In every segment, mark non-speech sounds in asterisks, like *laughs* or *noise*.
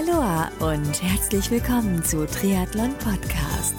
Aloha und herzlich willkommen zu Triathlon Podcast.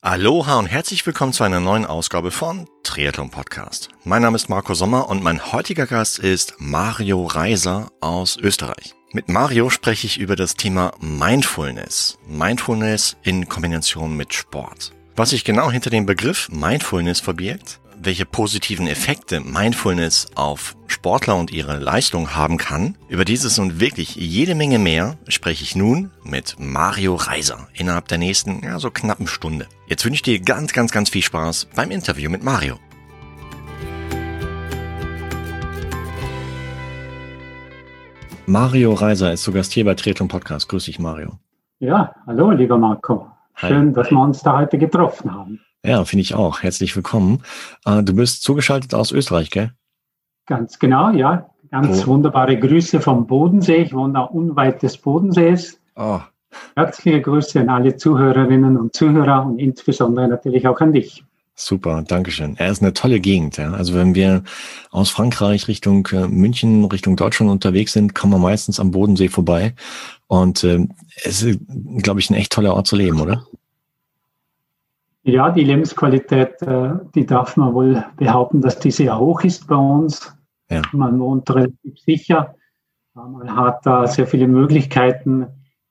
Aloha und herzlich willkommen zu einer neuen Ausgabe von Triathlon Podcast. Mein Name ist Marco Sommer und mein heutiger Gast ist Mario Reiser aus Österreich. Mit Mario spreche ich über das Thema Mindfulness. Mindfulness in Kombination mit Sport. Was sich genau hinter dem Begriff Mindfulness verbirgt, welche positiven Effekte Mindfulness auf Sportler und ihre Leistung haben kann, über dieses und wirklich jede Menge mehr spreche ich nun mit Mario Reiser innerhalb der nächsten, ja, so knappen Stunde. Jetzt wünsche ich dir ganz, ganz, ganz viel Spaß beim Interview mit Mario. Mario Reiser ist zu Gast hier bei Tretung Podcast. Grüß dich, Mario. Ja, hallo, lieber Marco. Schön, Hi. dass wir uns da heute getroffen haben. Ja, finde ich auch. Herzlich willkommen. Äh, du bist zugeschaltet aus Österreich, gell? Ganz genau, ja. Ganz oh. wunderbare Grüße vom Bodensee. Ich wohne da unweit des Bodensees. Oh. Herzliche Grüße an alle Zuhörerinnen und Zuhörer und insbesondere natürlich auch an dich. Super, Dankeschön. Er ist eine tolle Gegend. Ja. Also wenn wir aus Frankreich Richtung äh, München, Richtung Deutschland unterwegs sind, kommen wir meistens am Bodensee vorbei. Und äh, es ist, glaube ich, ein echt toller Ort zu leben, oder? Ja, die Lebensqualität, äh, die darf man wohl behaupten, dass die sehr hoch ist bei uns. Ja. Man wohnt relativ sicher. Man hat da sehr viele Möglichkeiten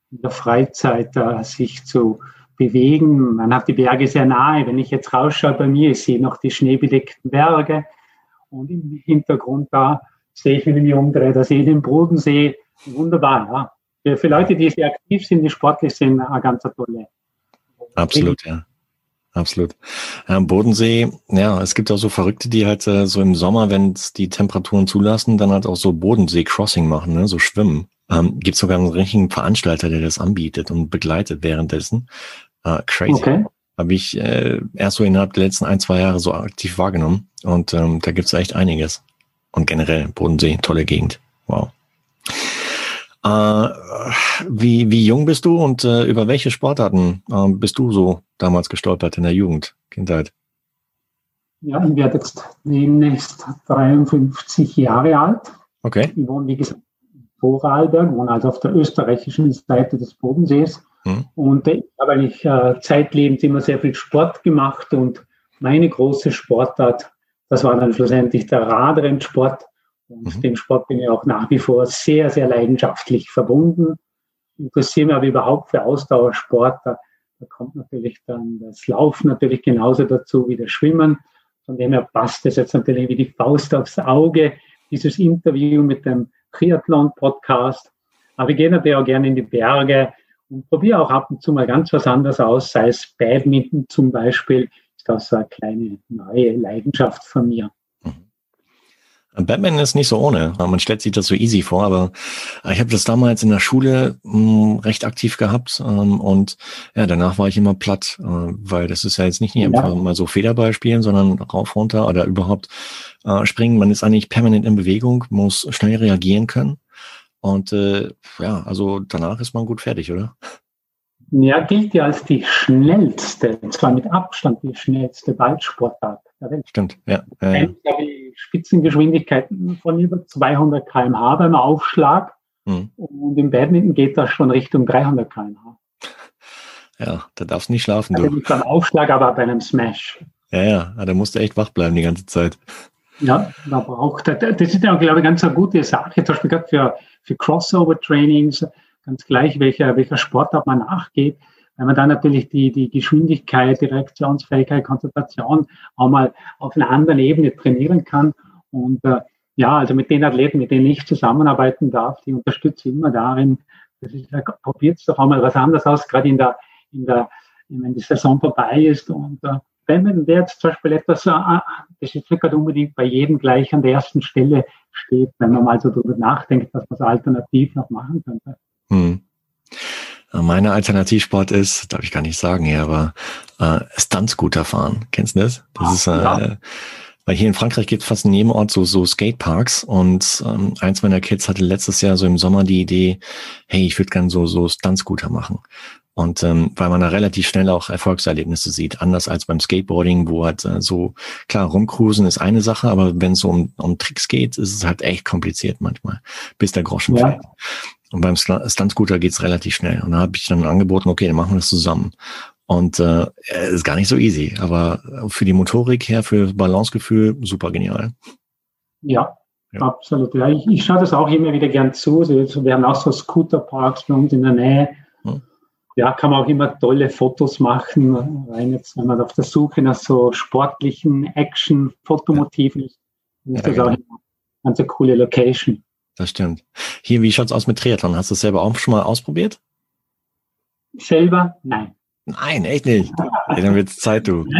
in der Freizeit äh, sich zu bewegen. Man hat die Berge sehr nahe. Wenn ich jetzt rausschaue bei mir, ich sehe noch die schneebedeckten Berge und im Hintergrund da sehe ich, wenn ich mich umdrehe, da sehe ich den Bodensee. Wunderbar, ja. Für Leute, die sehr aktiv sind, die sportlich sind, eine ganz tolle. Absolut, ja absolut. Ähm, Bodensee, ja, es gibt auch so Verrückte, die halt äh, so im Sommer, wenn es die Temperaturen zulassen, dann halt auch so Bodensee-Crossing machen, ne, so schwimmen. Ähm, gibt sogar einen richtigen Veranstalter, der das anbietet und begleitet währenddessen. Äh, crazy. Okay. Habe ich äh, erst so innerhalb der letzten ein, zwei Jahre so aktiv wahrgenommen. Und ähm, da gibt's echt einiges. Und generell, Bodensee, tolle Gegend. Wow. Äh, wie, wie jung bist du und äh, über welche Sportarten äh, bist du so damals gestolpert in der Jugend, Kindheit? Ja, ich werde jetzt demnächst 53 Jahre alt. Okay. Ich wohne, wie gesagt, in Vorarlberg, wohne also auf der österreichischen Seite des Bodensees. Hm. Und ich habe eigentlich äh, zeitlebens immer sehr viel Sport gemacht und meine große Sportart, das war dann schlussendlich der Radrennsport. Und mhm. dem Sport bin ich auch nach wie vor sehr, sehr leidenschaftlich verbunden. Interessiere mich aber überhaupt für Ausdauersport. Da, da kommt natürlich dann das Laufen natürlich genauso dazu wie das Schwimmen. Von dem her passt es jetzt natürlich wie die Faust aufs Auge, dieses Interview mit dem Triathlon-Podcast. Aber ich gehe natürlich auch gerne in die Berge und probiere auch ab und zu mal ganz was anderes aus, sei es Badminton zum Beispiel. Ist das so eine kleine neue Leidenschaft von mir. Batman ist nicht so ohne. Man stellt sich das so easy vor, aber ich habe das damals in der Schule mh, hm, recht aktiv gehabt ähm, und ja, danach war ich immer platt, äh, weil das ist ja jetzt nicht ja. einfach mal so Federball spielen, sondern rauf, runter oder überhaupt äh, springen. Man ist eigentlich permanent in Bewegung, muss schnell reagieren können und äh, ja, also danach ist man gut fertig, oder? Ja, gilt ja als die schnellste, und zwar mit Abstand die schnellste Ballsportart Welt. Stimmt, ja. Äh, ich Spitzengeschwindigkeiten von über 200 km/h beim Aufschlag. Mhm. Und im Badminton geht das schon Richtung 300 km/h. *laughs* Ja, da darfst du nicht schlafen. Also nicht beim Aufschlag, aber bei einem Smash. Ja, ja, da musst du echt wach bleiben die ganze Zeit. Ja, da braucht das ist ja, glaube ich, ganz eine gute Sache, zum Beispiel gerade für, für Crossover-Trainings, ganz gleich, welcher, welcher Sportart man nachgeht, weil man dann natürlich die, die Geschwindigkeit, die Reaktionsfähigkeit, Konzentration auch mal auf einer anderen Ebene trainieren kann. Und äh, ja, also mit den Athleten, mit denen ich zusammenarbeiten darf, die unterstütze ich immer darin, dass ich sage, probiert doch auch mal was anderes aus, gerade in der, in der, wenn die Saison vorbei ist. Und äh, wenn man jetzt zum Beispiel etwas, äh, das ist nicht gerade unbedingt bei jedem gleich an der ersten Stelle steht, wenn man mal so darüber nachdenkt, was man alternativ noch machen könnte. Hm. Meine Alternativsport ist, darf ich gar nicht sagen hier, aber äh, Stuntscooter fahren. Kennst du das? Das ist, äh, ja. weil hier in Frankreich gibt es fast in jedem Ort so, so Skateparks und ähm, eins meiner Kids hatte letztes Jahr so im Sommer die Idee, hey, ich würde gerne so, so Stuntscooter machen. Und ähm, weil man da relativ schnell auch Erfolgserlebnisse sieht, anders als beim Skateboarding, wo halt äh, so, klar, rumcruisen ist eine Sache, aber wenn es so um, um Tricks geht, ist es halt echt kompliziert manchmal, bis der Groschen ja. fällt. Und beim Stunt-Scooter geht's relativ schnell. Und da habe ich dann angeboten, okay, dann machen wir das zusammen. Und äh, ist gar nicht so easy, aber für die Motorik her, für Balancegefühl, super genial. Ja, ja. absolut. Ja, ich, ich schaue das auch immer wieder gern zu. Wir haben auch so Scooterparks bei uns in der Nähe. Hm. Ja, kann man auch immer tolle Fotos machen. Rein jetzt, wenn man auf der Suche nach so sportlichen Action-Fotomotiven ist, ja. ist das genau. auch eine ganz coole Location. Das stimmt. Hier, wie schaut's aus mit Triathlon? Hast du es selber auch schon mal ausprobiert? Selber? Nein. Nein, echt nicht. Hey, dann wird's Zeit, du. *laughs*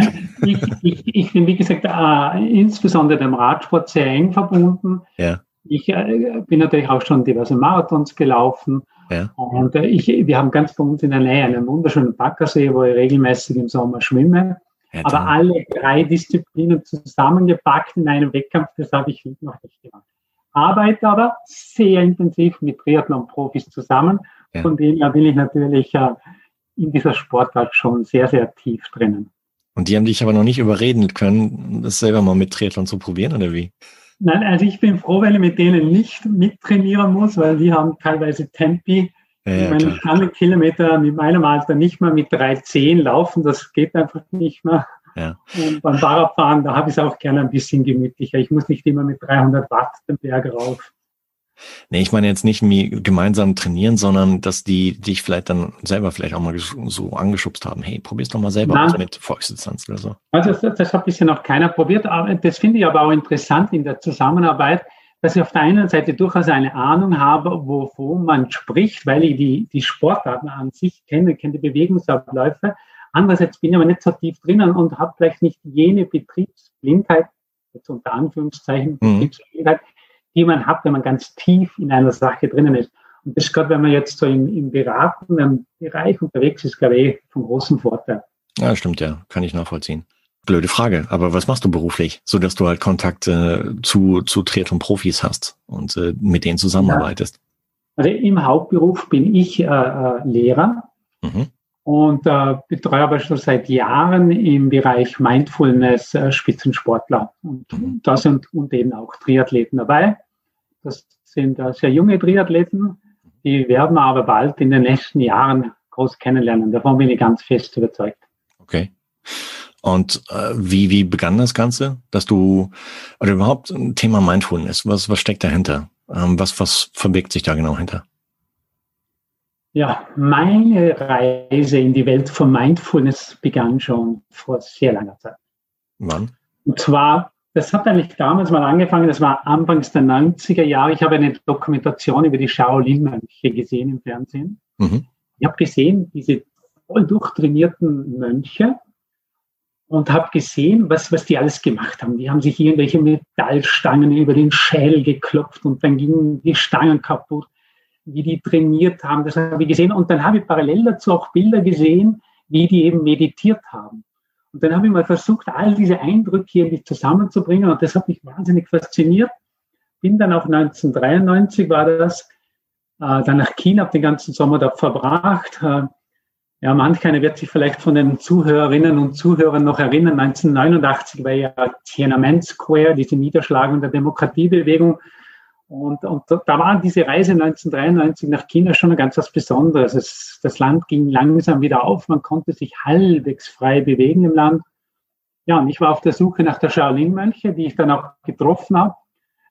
Ich, ich, ich bin, wie gesagt, äh, insbesondere dem Radsport sehr eng verbunden. Ja. Ich äh, bin natürlich auch schon diverse Marathons gelaufen. Ja. Und äh, ich, wir haben ganz bei uns in der Nähe einen wunderschönen Baggersee, wo ich regelmäßig im Sommer schwimme. Ja, Aber alle drei Disziplinen zusammengepackt in einem Wettkampf, das habe ich noch nicht gemacht. Arbeite aber sehr intensiv mit Triathlon-Profis zusammen. Ja. Von denen her will ich natürlich äh, in dieser Sportart schon sehr, sehr tief drinnen. Und die haben dich aber noch nicht überreden können, das selber mal mit Triathlon zu probieren, oder wie? Nein, also ich bin froh, weil ich mit denen nicht mittrainieren muss, weil die haben teilweise Tempi. Ja, ja, meine, ich kann Kilometer mit meinem Alter nicht mehr mit 3,10 laufen, das geht einfach nicht mehr. Ja. Und beim Fahrradfahren, da habe ich es auch gerne ein bisschen gemütlicher. Ich muss nicht immer mit 300 Watt den Berg rauf. Nee, ich meine jetzt nicht gemeinsam trainieren, sondern dass die dich vielleicht dann selber vielleicht auch mal so angeschubst haben. Hey, probier's doch mal selber Nein. aus mit Volksdistanz oder so. Also das, das hat bisher noch keiner probiert. Aber das finde ich aber auch interessant in der Zusammenarbeit, dass ich auf der einen Seite durchaus eine Ahnung habe, wovon man spricht, weil ich die, die Sportarten an sich kenne, kenne die Bewegungsabläufe. Andererseits bin ich aber nicht so tief drinnen und habe vielleicht nicht jene Betriebsblindheit, jetzt unter Anführungszeichen, mhm. Betriebsblindheit, die man hat, wenn man ganz tief in einer Sache drinnen ist. Und das gerade, wenn man jetzt so im, im beratenden Bereich unterwegs ist, glaube ich, von großem Vorteil. Ja, stimmt, ja. Kann ich nachvollziehen. Blöde Frage, aber was machst du beruflich, so dass du halt Kontakt äh, zu, zu Triathlon-Profis hast und äh, mit denen zusammenarbeitest? Ja. Also im Hauptberuf bin ich äh, äh Lehrer mhm. Und äh, betreue aber schon seit Jahren im Bereich Mindfulness äh, Spitzensportler. Und da sind und eben auch Triathleten dabei. Das sind äh, sehr junge Triathleten, die werden wir aber bald in den nächsten Jahren groß kennenlernen. Davon bin ich ganz fest überzeugt. Okay. Und äh, wie, wie begann das Ganze, dass du, oder überhaupt ein Thema Mindfulness, was, was steckt dahinter? Ähm, was, was verbirgt sich da genau hinter? Ja, meine Reise in die Welt von Mindfulness begann schon vor sehr langer Zeit. Wann? Und zwar das hat eigentlich damals mal angefangen, das war anfangs der 90er Jahre. Ich habe eine Dokumentation über die Shaolin-Mönche gesehen im Fernsehen. Mhm. Ich habe gesehen, diese voll durchtrainierten Mönche und habe gesehen, was, was die alles gemacht haben. Die haben sich irgendwelche Metallstangen über den Schädel geklopft und dann gingen die Stangen kaputt, wie die trainiert haben. Das habe ich gesehen. Und dann habe ich parallel dazu auch Bilder gesehen, wie die eben meditiert haben. Und dann habe ich mal versucht, all diese Eindrücke irgendwie zusammenzubringen und das hat mich wahnsinnig fasziniert. Bin dann auch 1993 war das, äh, dann nach China, habe den ganzen Sommer dort verbracht. Äh, ja, manch einer wird sich vielleicht von den Zuhörerinnen und Zuhörern noch erinnern. 1989 war ja Tiananmen Square, diese Niederschlagung der Demokratiebewegung. Und, und da war diese Reise 1993 nach China schon ganz was Besonderes. Es, das Land ging langsam wieder auf, man konnte sich halbwegs frei bewegen im Land. Ja, und ich war auf der Suche nach der Shaolin-Mönche, die ich dann auch getroffen habe.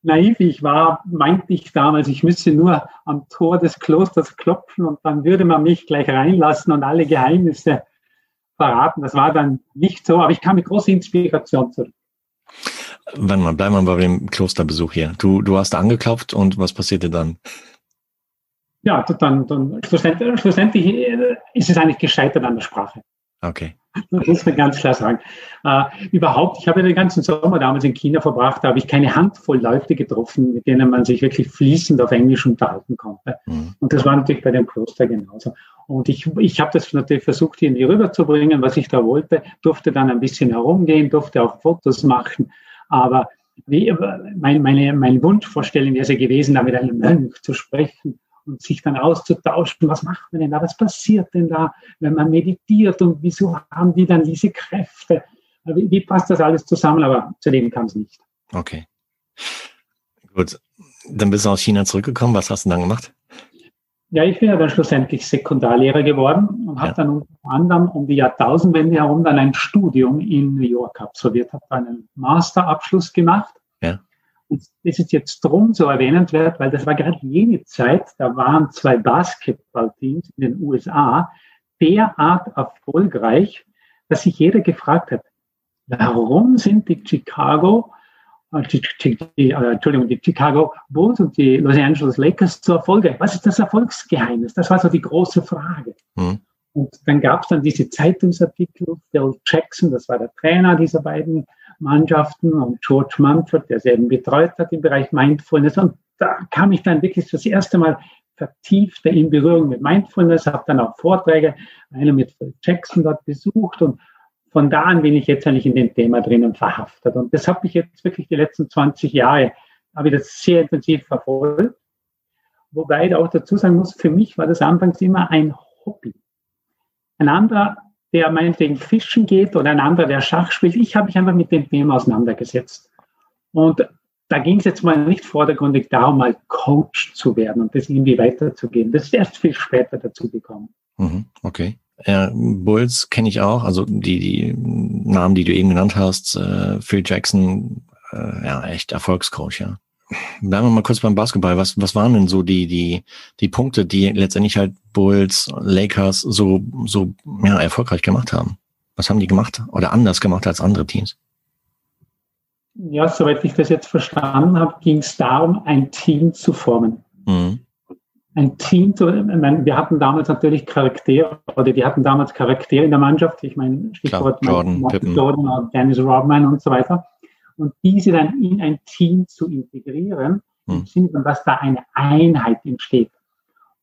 Naiv ich war, meinte ich damals, ich müsse nur am Tor des Klosters klopfen und dann würde man mich gleich reinlassen und alle Geheimnisse verraten. Das war dann nicht so, aber ich kam mit großer Inspiration zurück. Wann mal, bleiben wir bei dem Klosterbesuch hier. Du, du hast angeklopft und was passierte dann? Ja, dann, dann schlussendlich, schlussendlich ist es eigentlich gescheitert an der Sprache. Okay. Das muss man ganz klar sagen. Äh, überhaupt, ich habe den ganzen Sommer damals in China verbracht, da habe ich keine Handvoll Leute getroffen, mit denen man sich wirklich fließend auf Englisch unterhalten konnte. Mhm. Und das war natürlich bei dem Kloster genauso. Und ich, ich habe das natürlich versucht, irgendwie rüberzubringen, was ich da wollte, durfte dann ein bisschen herumgehen, durfte auch Fotos machen aber wie, mein, meine, meine Wunschvorstellung wäre es gewesen, da mit einem Mönch zu sprechen und sich dann auszutauschen, was macht man denn da, was passiert denn da, wenn man meditiert und wieso haben die dann diese Kräfte? Wie, wie passt das alles zusammen? Aber zu dem kam es nicht. Okay. Gut. Dann bist du aus China zurückgekommen. Was hast du dann gemacht? Ja, ich bin ja dann schlussendlich Sekundarlehrer geworden und ja. habe dann unter anderem um die Jahrtausendwende herum dann ein Studium in New York absolviert, habe einen Masterabschluss gemacht. Ja. Und das ist jetzt drum so erwähnenswert, weil das war gerade jene Zeit, da waren zwei Basketballteams in den USA derart erfolgreich, dass sich jeder gefragt hat, warum sind die Chicago die, die, die, äh, Entschuldigung, die Chicago Bulls und die Los Angeles Lakers zu Erfolge. Was ist das Erfolgsgeheimnis? Das war so die große Frage. Mhm. Und dann gab es dann diese Zeitungsartikel, Phil Jackson, das war der Trainer dieser beiden Mannschaften, und George Mumford, der sie eben betreut hat im Bereich Mindfulness. Und da kam ich dann wirklich das erste Mal vertiefter in Berührung mit Mindfulness, habe dann auch Vorträge, einer mit Phil Jackson dort besucht und von da an bin ich jetzt eigentlich in dem Thema drinnen verhaftet. Und das habe ich jetzt wirklich die letzten 20 Jahre, habe ich das sehr intensiv verfolgt. Wobei ich auch dazu sagen muss, für mich war das anfangs immer ein Hobby. Ein anderer, der meinetwegen fischen geht oder ein anderer, der Schach spielt, ich habe mich einfach mit dem Thema auseinandergesetzt. Und da ging es jetzt mal nicht vordergründig darum, mal Coach zu werden und das irgendwie weiterzugeben. Das ist erst viel später dazu gekommen. Mhm, okay. Ja, Bulls kenne ich auch, also die, die Namen, die du eben genannt hast, äh, Phil Jackson, äh, ja, echt Erfolgscoach, ja. Bleiben wir mal kurz beim Basketball. Was, was waren denn so die, die, die Punkte, die letztendlich halt Bulls, Lakers so, so ja, erfolgreich gemacht haben? Was haben die gemacht oder anders gemacht als andere Teams? Ja, soweit ich das jetzt verstanden habe, ging es darum, ein Team zu formen. Mhm ein Team zu, ich meine, wir hatten damals natürlich Charaktere, oder die hatten damals Charaktere in der Mannschaft, ich meine, Stichwort Klar, Jordan, Pippen. Jordan, Dennis Rodman und so weiter. Und diese dann in ein Team zu integrieren, hm. im Sinne von, dass da eine Einheit entsteht.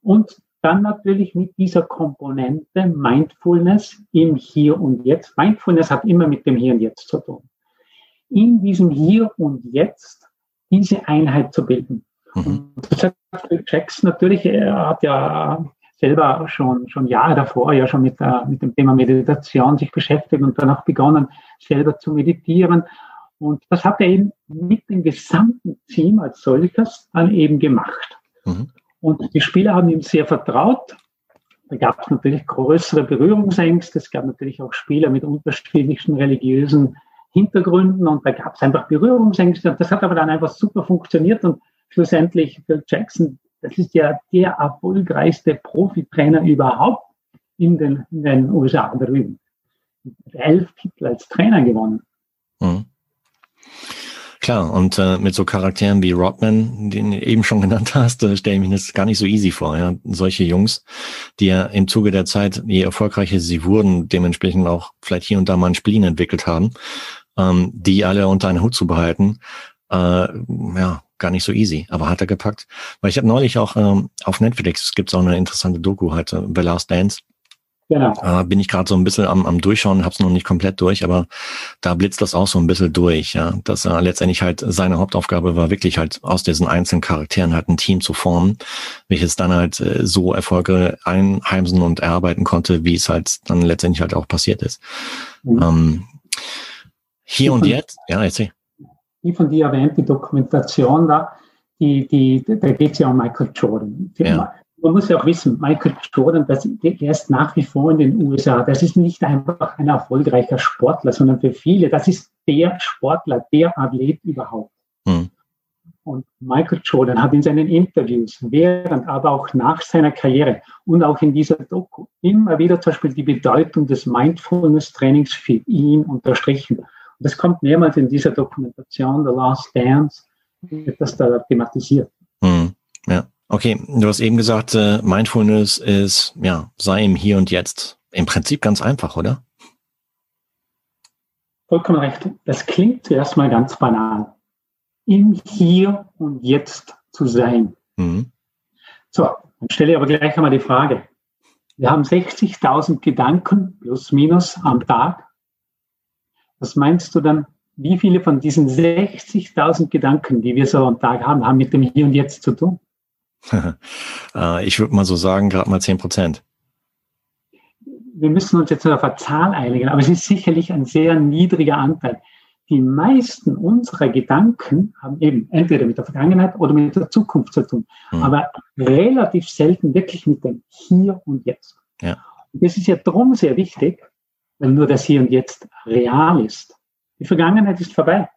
Und dann natürlich mit dieser Komponente Mindfulness im Hier und Jetzt. Mindfulness hat immer mit dem Hier und Jetzt zu tun. In diesem Hier und Jetzt diese Einheit zu bilden. Mhm. Das hat Jackson natürlich, er hat ja selber schon, schon Jahre davor ja schon mit, der, mit dem Thema Meditation sich beschäftigt und dann auch begonnen, selber zu meditieren. Und das hat er eben mit dem gesamten Team als solches dann eben gemacht. Mhm. Und die Spieler haben ihm sehr vertraut. Da gab es natürlich größere Berührungsängste. Es gab natürlich auch Spieler mit unterschiedlichen religiösen Hintergründen und da gab es einfach Berührungsängste. Das hat aber dann einfach super funktioniert und schlussendlich Phil Jackson, das ist ja der erfolgreichste Profitrainer überhaupt in den, in den USA drüben. Elf Titel als Trainer gewonnen. Mhm. Klar, und äh, mit so Charakteren wie Rodman, den du eben schon *laughs* genannt hast, äh, stelle ich mir das gar nicht so easy vor. Ja? Solche Jungs, die ja im Zuge der Zeit, je erfolgreicher sie wurden, dementsprechend auch vielleicht hier und da mal ein Spleen entwickelt haben, ähm, die alle unter einen Hut zu behalten, äh, ja, gar nicht so easy, aber hat er gepackt. Weil ich habe neulich auch ähm, auf Netflix, es gibt auch eine interessante Doku heute, The Last Dance. Genau. Äh, bin ich gerade so ein bisschen am, am Durchschauen, habe es noch nicht komplett durch, aber da blitzt das auch so ein bisschen durch, ja. Dass er letztendlich halt seine Hauptaufgabe war, wirklich halt aus diesen einzelnen Charakteren halt ein Team zu formen, welches dann halt äh, so Erfolge einheimsen und erarbeiten konnte, wie es halt dann letztendlich halt auch passiert ist. Mhm. Ähm, hier und jetzt, ja, erzähl die von dir erwähnte Dokumentation da, die, die, da geht es ja um Michael Jordan. Ja. Man muss ja auch wissen, Michael Jordan, das, der ist nach wie vor in den USA. Das ist nicht einfach ein erfolgreicher Sportler, sondern für viele, das ist der Sportler, der Athlet überhaupt. Hm. Und Michael Jordan hat in seinen Interviews, während, aber auch nach seiner Karriere und auch in dieser Doku immer wieder zum Beispiel die Bedeutung des Mindfulness-Trainings für ihn unterstrichen. Das kommt mehrmals in dieser Dokumentation, The Last Dance, wird das da thematisiert. Hm, ja, okay. Du hast eben gesagt, äh, Mindfulness ist, ja, sei im Hier und Jetzt. Im Prinzip ganz einfach, oder? Vollkommen recht. Das klingt zuerst mal ganz banal. Im Hier und Jetzt zu sein. Mhm. So, dann stelle ich aber gleich einmal die Frage. Wir haben 60.000 Gedanken plus minus am Tag was meinst du dann, wie viele von diesen 60.000 Gedanken, die wir so am Tag haben, haben mit dem Hier und Jetzt zu tun? *laughs* Äh, ich würde mal so sagen, gerade mal 10 Prozent. Wir müssen uns jetzt auf eine Zahl einigen, aber es ist sicherlich ein sehr niedriger Anteil. Die meisten unserer Gedanken haben eben entweder mit der Vergangenheit oder mit der Zukunft zu tun, mhm. aber relativ selten wirklich mit dem Hier und Jetzt. Ja. Und das ist ja darum sehr wichtig, weil nur das Hier und Jetzt real ist. Die Vergangenheit ist vorbei.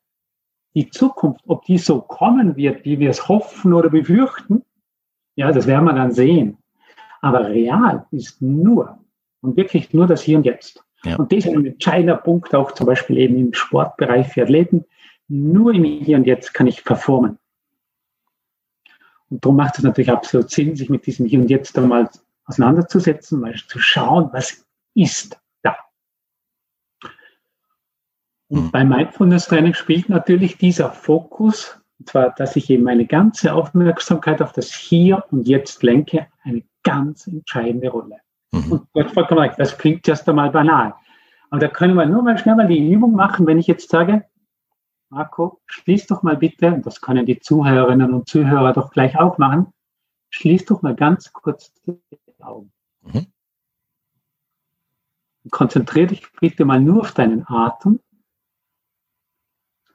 Die Zukunft, ob die so kommen wird, wie wir es hoffen oder befürchten, ja, das werden wir dann sehen. Aber real ist nur und wirklich nur das Hier und Jetzt. Ja. Und das ist ein entscheidender Punkt auch zum Beispiel eben im Sportbereich für Athleten. Nur im Hier und Jetzt kann ich performen. Und darum macht es natürlich absolut Sinn, sich mit diesem Hier und Jetzt einmal auseinanderzusetzen, mal zu schauen, was ist da. Und mhm. bei Mindfulness Training spielt natürlich dieser Fokus und zwar, dass ich eben meine ganze Aufmerksamkeit auf das Hier und Jetzt lenke, eine ganz entscheidende Rolle. Mhm. Und das, vollkommen recht, das klingt erst einmal banal. Aber da können wir nur mal schnell mal die Übung machen, wenn ich jetzt sage, Marco, schließ doch mal bitte, und das können die Zuhörerinnen und Zuhörer doch gleich auch machen, schließ doch mal ganz kurz die Augen. Mhm. Konzentriere dich bitte mal nur auf deinen Atem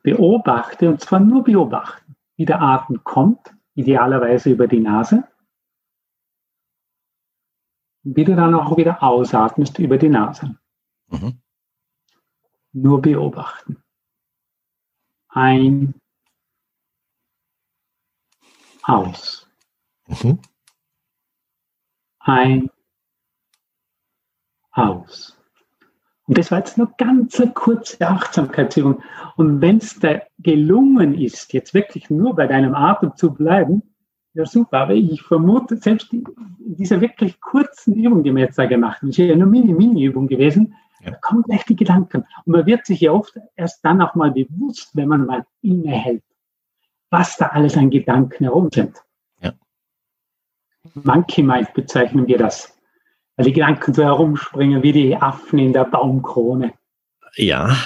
beobachte, und zwar nur beobachten, wie der Atem kommt, idealerweise über die Nase, wie du dann auch wieder ausatmest über die Nase. Mhm. Nur beobachten. Ein, aus. Mhm. Ein, aus. Und das war jetzt nur ganz eine kurze Achtsamkeitsübung. Und wenn es da gelungen ist, jetzt wirklich nur bei deinem Atem zu bleiben, ja super, aber ich vermute, selbst in dieser wirklich kurzen Übung, die wir jetzt da gemacht haben, ist ja nur Mini-Mini-Übung gewesen, ja. da kommen gleich die Gedanken. Und man wird sich ja oft erst dann auch mal bewusst, wenn man mal innehält, was da alles an Gedanken herum sind. Ja. Monkey Mind bezeichnen wir das weil die Gedanken so herumspringen wie die Affen in der Baumkrone. Ja,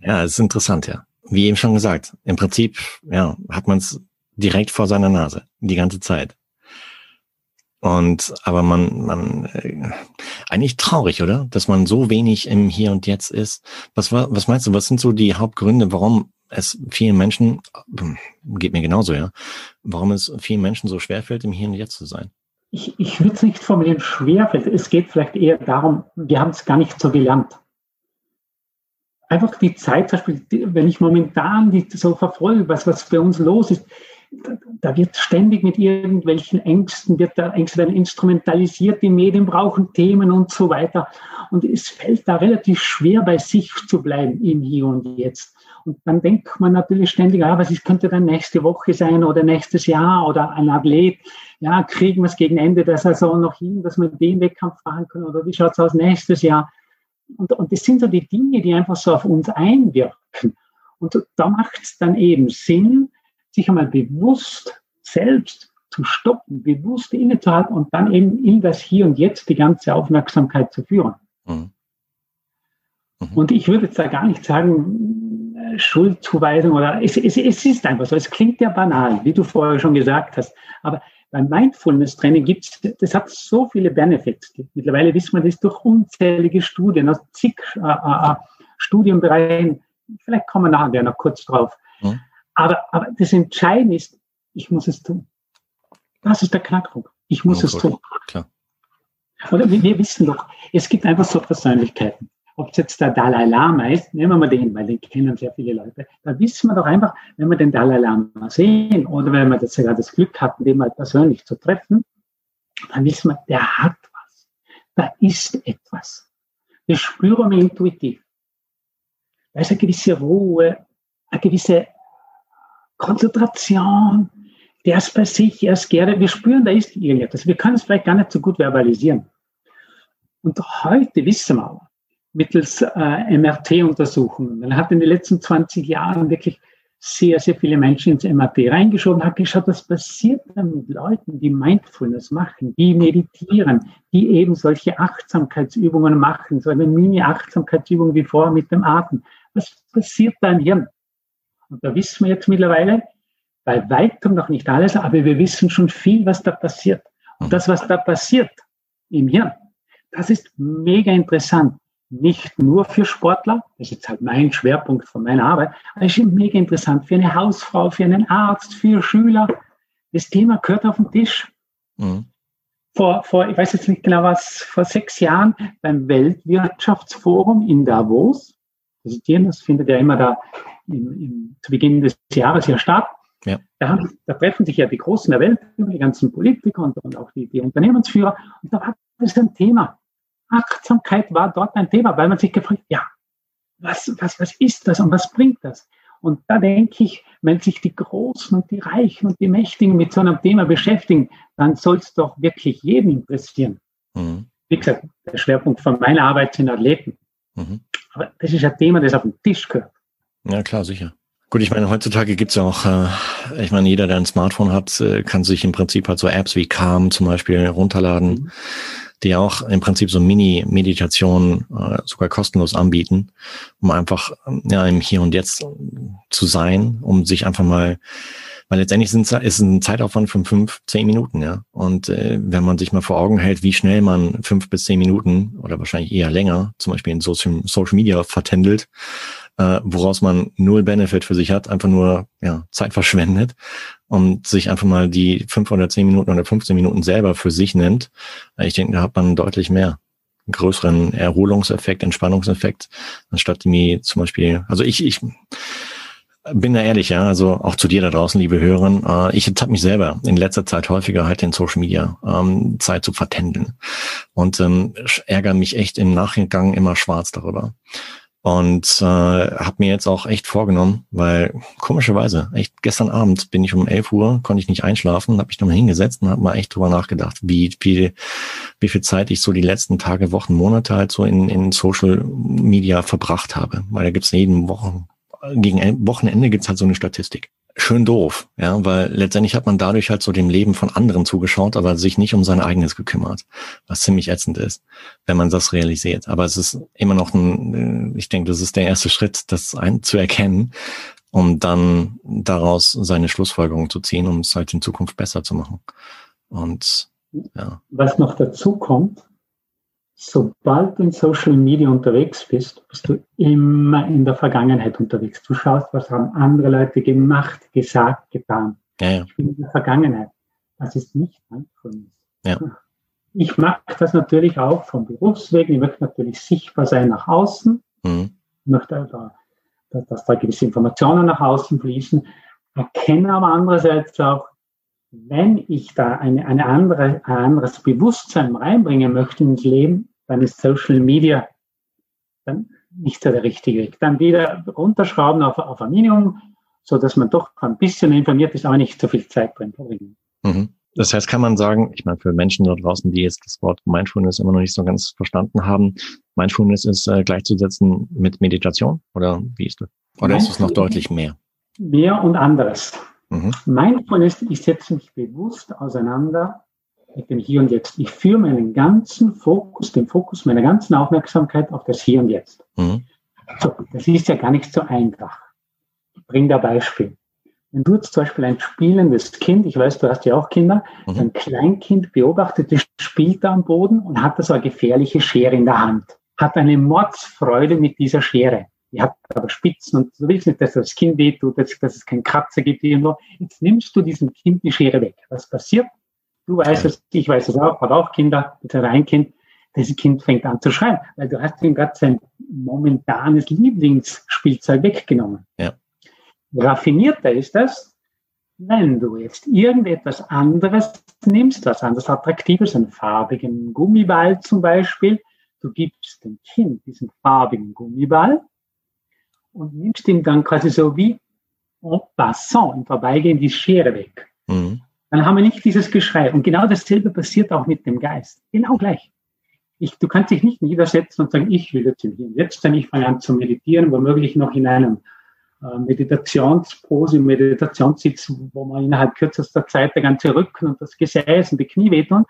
ja, es ist interessant, ja. Wie eben schon gesagt, im Prinzip, ja, hat man es direkt vor seiner Nase, die ganze Zeit. Und aber man, man äh, eigentlich traurig, oder? Dass man so wenig im Hier und Jetzt ist. Was was meinst du? Was sind so die Hauptgründe, warum es vielen Menschen geht mir genauso, ja, warum es vielen Menschen so schwerfällt, im Hier und Jetzt zu sein? Ich, ich würde es nicht formulieren schwerfällt. Es geht vielleicht eher darum, wir haben es gar nicht so gelernt. Einfach die Zeit, zum Beispiel, wenn ich momentan die so verfolge, was, was bei uns los ist, da wird ständig mit irgendwelchen Ängsten, wird da Ängste werden instrumentalisiert, die Medien brauchen Themen und so weiter. Und es fällt da relativ schwer, bei sich zu bleiben im Hier und Jetzt. Und dann denkt man natürlich ständig, ah, was ist, könnte dann nächste Woche sein oder nächstes Jahr oder ein Athlet, ja, kriegen wir es gegen Ende der Saison noch hin, dass wir den Wettkampf fahren können oder wie schaut es aus nächstes Jahr? Und, und das sind so die Dinge, die einfach so auf uns einwirken. Und da macht es dann eben Sinn, sich einmal bewusst selbst zu stoppen, bewusst innezuhalten und dann eben in das Hier und Jetzt die ganze Aufmerksamkeit zu führen. Mhm. Mhm. Und ich würde jetzt da gar nicht sagen, Schuldzuweisung oder es, es, es ist einfach so. Es klingt ja banal, wie du vorher schon gesagt hast. Aber beim Mindfulness-Training gibt es, das hat so viele Benefits. Mittlerweile wissen wir das durch unzählige Studien aus zig äh, äh, äh, Studienbereichen. Vielleicht kommen wir nachher noch kurz drauf. Mhm. Aber, aber das Entscheidende ist, ich muss es tun. Das ist der Knackpunkt. Ich muss oh, es tun. Klar. Oder wir, wir wissen doch, es gibt einfach so Persönlichkeiten ob es jetzt der Dalai Lama ist, nehmen wir mal den, weil den kennen sehr viele Leute, da wissen wir doch einfach, wenn wir den Dalai Lama sehen oder wenn wir das sogar das Glück hatten, den mal persönlich zu treffen, dann wissen wir, der hat was. Da ist etwas. Das spüren wir intuitiv. Da ist eine gewisse Ruhe, eine gewisse Konzentration, der ist bei sich, er ist gerne, wir spüren, da ist irgendetwas. Wir können es vielleicht gar nicht so gut verbalisieren. Und heute wissen wir aber, mittels äh, MRT-Untersuchungen. Man hat in den letzten 20 Jahren wirklich sehr, sehr viele Menschen ins MRT reingeschoben, hat geschaut, was passiert dann mit Leuten, die Mindfulness machen, die meditieren, die eben solche Achtsamkeitsübungen machen, so eine Mini-Achtsamkeitsübung wie vorher mit dem Atem. Was passiert da im Hirn? Und da wissen wir jetzt mittlerweile, bei weitem noch nicht alles, aber wir wissen schon viel, was da passiert. Und das, was da passiert im Hirn, das ist mega interessant. Nicht nur für Sportler, das ist jetzt halt mein Schwerpunkt von meiner Arbeit, aber es ist mega interessant für eine Hausfrau, für einen Arzt, für Schüler. Das Thema gehört auf den Tisch. Mhm. Vor, vor, ich weiß jetzt nicht genau was, vor sechs Jahren beim Weltwirtschaftsforum in Davos, das findet ja immer da im, im, zu Beginn des Jahres hier statt, ja. Da, haben, da, treffen sich ja die Großen der Welt, die ganzen Politiker und, und auch die, die, Unternehmensführer. Und da war das ein Thema. Achtsamkeit war dort ein Thema, weil man sich gefragt, ja, was, was, was ist das und was bringt das? Und da denke ich, wenn sich die Großen und die Reichen und die Mächtigen mit so einem Thema beschäftigen, dann soll es doch wirklich jeden interessieren. Mhm. Wie gesagt, der Schwerpunkt von meiner Arbeit sind Athleten. Mhm. Aber das ist ein Thema, das auf den Tisch gehört. Ja, klar, sicher. Gut, ich meine, heutzutage gibt's ja auch, äh, ich meine, jeder, der ein Smartphone hat, äh, kann sich im Prinzip halt so Apps wie Calm zum Beispiel runterladen, mhm. Die auch im Prinzip so Mini-Meditation äh, sogar kostenlos anbieten, um einfach ja im Hier und Jetzt zu sein, um sich einfach mal weil letztendlich sind, ist ein Zeitaufwand von fünf, zehn Minuten, ja. Und äh, wenn man sich mal vor Augen hält, wie schnell man fünf bis zehn Minuten oder wahrscheinlich eher länger, zum Beispiel in Social, Social Media vertändelt, äh, woraus man null Benefit für sich hat, einfach nur ja, Zeit verschwendet und sich einfach mal die fünf oder zehn Minuten oder 15 Minuten selber für sich nimmt, äh, ich denke, da hat man deutlich mehr größeren Erholungseffekt, Entspannungseffekt, anstatt mir zum Beispiel, also ich, ich bin da ehrlich, ja, also auch zu dir da draußen, liebe Hörer, äh, ich habe mich selber in letzter Zeit häufiger halt in Social Media ähm, Zeit zu vertändeln und ähm, ärgere mich echt im Nachgang immer schwarz darüber. Und äh, habe mir jetzt auch echt vorgenommen, weil komischerweise, echt gestern Abend bin ich um 11 Uhr, konnte ich nicht einschlafen, habe mich nochmal hingesetzt und habe mal echt drüber nachgedacht, wie viel, wie viel Zeit ich so die letzten Tage, Wochen, Monate halt so in, in Social Media verbracht habe. Weil da gibt's jeden Wochen, gegen Wochenende gibt's halt so eine Statistik schön doof, ja, weil letztendlich hat man dadurch halt so dem Leben von anderen zugeschaut, aber sich nicht um sein eigenes gekümmert, was ziemlich ätzend ist, wenn man das realisiert. Aber es ist immer noch ein, äh, ich denke, das ist der erste Schritt, das ein, zu erkennen, um dann daraus seine Schlussfolgerung zu ziehen, um es halt in Zukunft besser zu machen. Und ja. Was noch dazu kommt, sobald du in Social Media unterwegs bist, bist du immer in der Vergangenheit unterwegs. Du schaust, was haben andere Leute gemacht, gesagt, getan. Ja, ja. Ich bin in der Vergangenheit. Das ist nicht mindfulness. Ja. Ich mache das natürlich auch vom Berufswegen. Ich möchte natürlich sichtbar sein nach außen. Mhm. Ich möchte, da, dass da gewisse Informationen nach außen fließen. Erkenne aber andererseits auch, wenn ich da eine, eine andere, ein anderes Bewusstsein reinbringen möchte ins Leben, dann ist Social Media dann nicht so der richtige Weg. Dann wieder runterschrauben auf, auf ein Minimum, so dass man doch ein bisschen informiert ist, aber nicht so viel Zeit drin verbringen. Mhm. Das heißt, kann man sagen, ich meine, für Menschen da draußen, die jetzt das Wort Mindfulness immer noch nicht so ganz verstanden haben, Mindfulness ist äh, gleichzusetzen mit Meditation oder wie ist das? Oder ist es noch deutlich mehr? Mehr und anderes. Mhm. Mindfulness, ich setze mich bewusst auseinander mit dem Hier und Jetzt. Ich führe meinen ganzen Fokus, den Fokus meiner ganzen Aufmerksamkeit auf das Hier und Jetzt. Mhm. So, das ist ja gar nicht so einfach. Ich bringe da Beispiel. Wenn du jetzt zum Beispiel ein spielendes Kind, ich weiß, du hast ja auch Kinder, mhm. ein Kleinkind beobachtet, das spielt da am Boden und hat da so eine gefährliche Schere in der Hand. Hat eine Mordsfreude mit dieser Schere. Die hat aber Spitzen und du willst nicht, dass das Kind wehtut, dass, dass es keinen Kratzer gibt irgendwo. Jetzt nimmst du diesem Kind die Schere weg. Was passiert? Du weißt es, ich weiß es auch, habe auch Kinder, bitte ein Kind. Das Kind fängt an zu schreien, weil du hast ihm gerade sein momentanes Lieblingsspielzeug weggenommen. Ja. Raffinierter ist das, wenn du jetzt irgendetwas anderes nimmst, was anderes Attraktives, einen farbigen Gummiball zum Beispiel, du gibst dem Kind diesen farbigen Gummiball und nimmst ihm dann quasi so wie en passant im Vorbeigehen die Schere weg. Mhm. Dann haben wir nicht dieses Geschrei. Und genau dasselbe passiert auch mit dem Geist. Genau gleich. Ich, du kannst dich nicht niedersetzen und sagen, ich will jetzt im Hier Jetzt sein, ich fange an zu meditieren, womöglich noch in einem äh, Meditationspose, Meditationssitz, wo man innerhalb kürzester Zeit der ganze Rücken und das Gesäß und die Knie wehtun.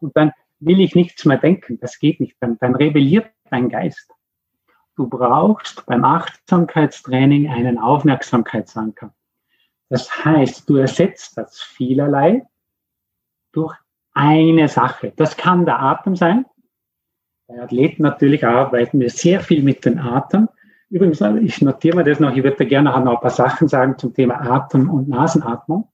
Und dann will ich nichts mehr denken. Das geht nicht. Dann, dann rebelliert dein Geist. Du brauchst beim Achtsamkeitstraining einen Aufmerksamkeitsanker. Das heißt, du ersetzt das vielerlei durch eine Sache. Das kann der Atem sein. Bei Athleten natürlich arbeiten wir sehr viel mit dem Atem. Übrigens, ich notiere mir das noch, ich würde gerne noch ein paar Sachen sagen zum Thema Atem und Nasenatmung.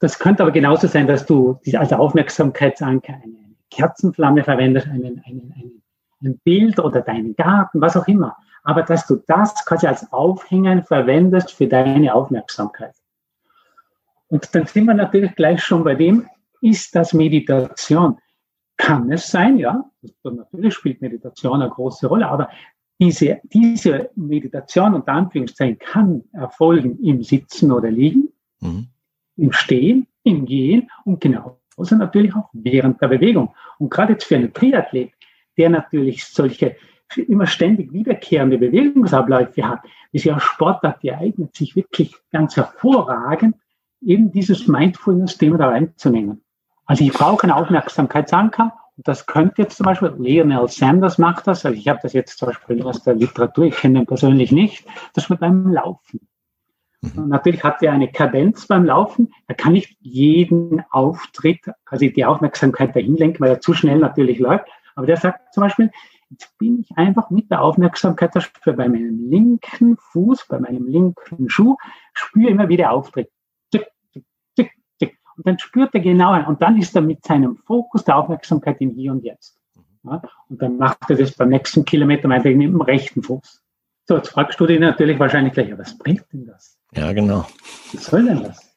Das könnte aber genauso sein, dass du als Aufmerksamkeitsanker eine Kerzenflamme verwendest, einen, einen, einen, ein Bild oder deinen Garten, was auch immer. Aber dass du das quasi als Aufhänger verwendest für deine Aufmerksamkeit. Und dann sind wir natürlich gleich schon bei dem, ist das Meditation? Kann es sein, ja. Natürlich spielt Meditation eine große Rolle, aber diese, diese Meditation unter Anführungszeichen kann erfolgen im Sitzen oder Liegen, mhm. im Stehen, im Gehen und genauso natürlich auch während der Bewegung. Und gerade jetzt für einen Triathlet, der natürlich solche immer ständig wiederkehrende Bewegungsabläufe hat, ist ja Sportart, die eignet sich wirklich ganz hervorragend, eben dieses Mindfulness-Thema da reinzunehmen. Also ich brauche einen Aufmerksamkeitsanker das könnte jetzt zum Beispiel, Lionel Sanders macht das, also ich habe das jetzt zum Beispiel aus der Literatur, ich kenne ihn persönlich nicht, das mit beim Laufen. Mhm. natürlich hat er eine Kadenz beim Laufen, er kann nicht jeden Auftritt, quasi die Aufmerksamkeit dahin lenken, weil er zu schnell natürlich läuft, aber der sagt zum Beispiel, jetzt bin ich einfach mit der Aufmerksamkeit bei meinem linken Fuß, bei meinem linken Schuh, spüre immer wieder Auftritt. Und dann spürt er genau ein. Und dann ist er mit seinem Fokus der Aufmerksamkeit im Hier und Jetzt. Ja? Und dann macht er das beim nächsten Kilometer meinetwegen mit dem rechten Fuß. So, jetzt fragst du dich natürlich wahrscheinlich gleich, ja, was bringt denn das? Ja, genau. Was soll denn das?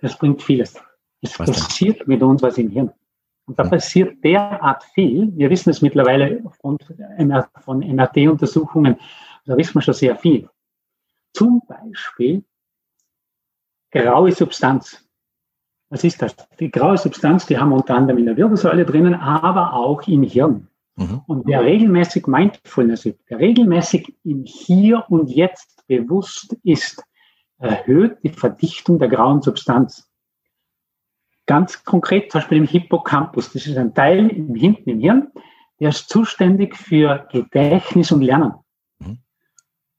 Das bringt vieles. Es was passiert denn? mit uns was im Hirn. Und da passiert derart viel. Wir wissen es mittlerweile aufgrund von MRT-Untersuchungen, da wissen wir schon sehr viel. Zum Beispiel graue Substanz. Was ist das? Die graue Substanz, die haben wir unter anderem in der Wirbelsäule drinnen, aber auch im Hirn. Mhm. Und wer regelmäßig Mindfulness übt, wer regelmäßig im Hier und Jetzt bewusst ist, erhöht die Verdichtung der grauen Substanz. Ganz konkret, zum Beispiel im Hippocampus, das ist ein Teil im, hinten im Hirn, der ist zuständig für Gedächtnis und Lernen. Mhm.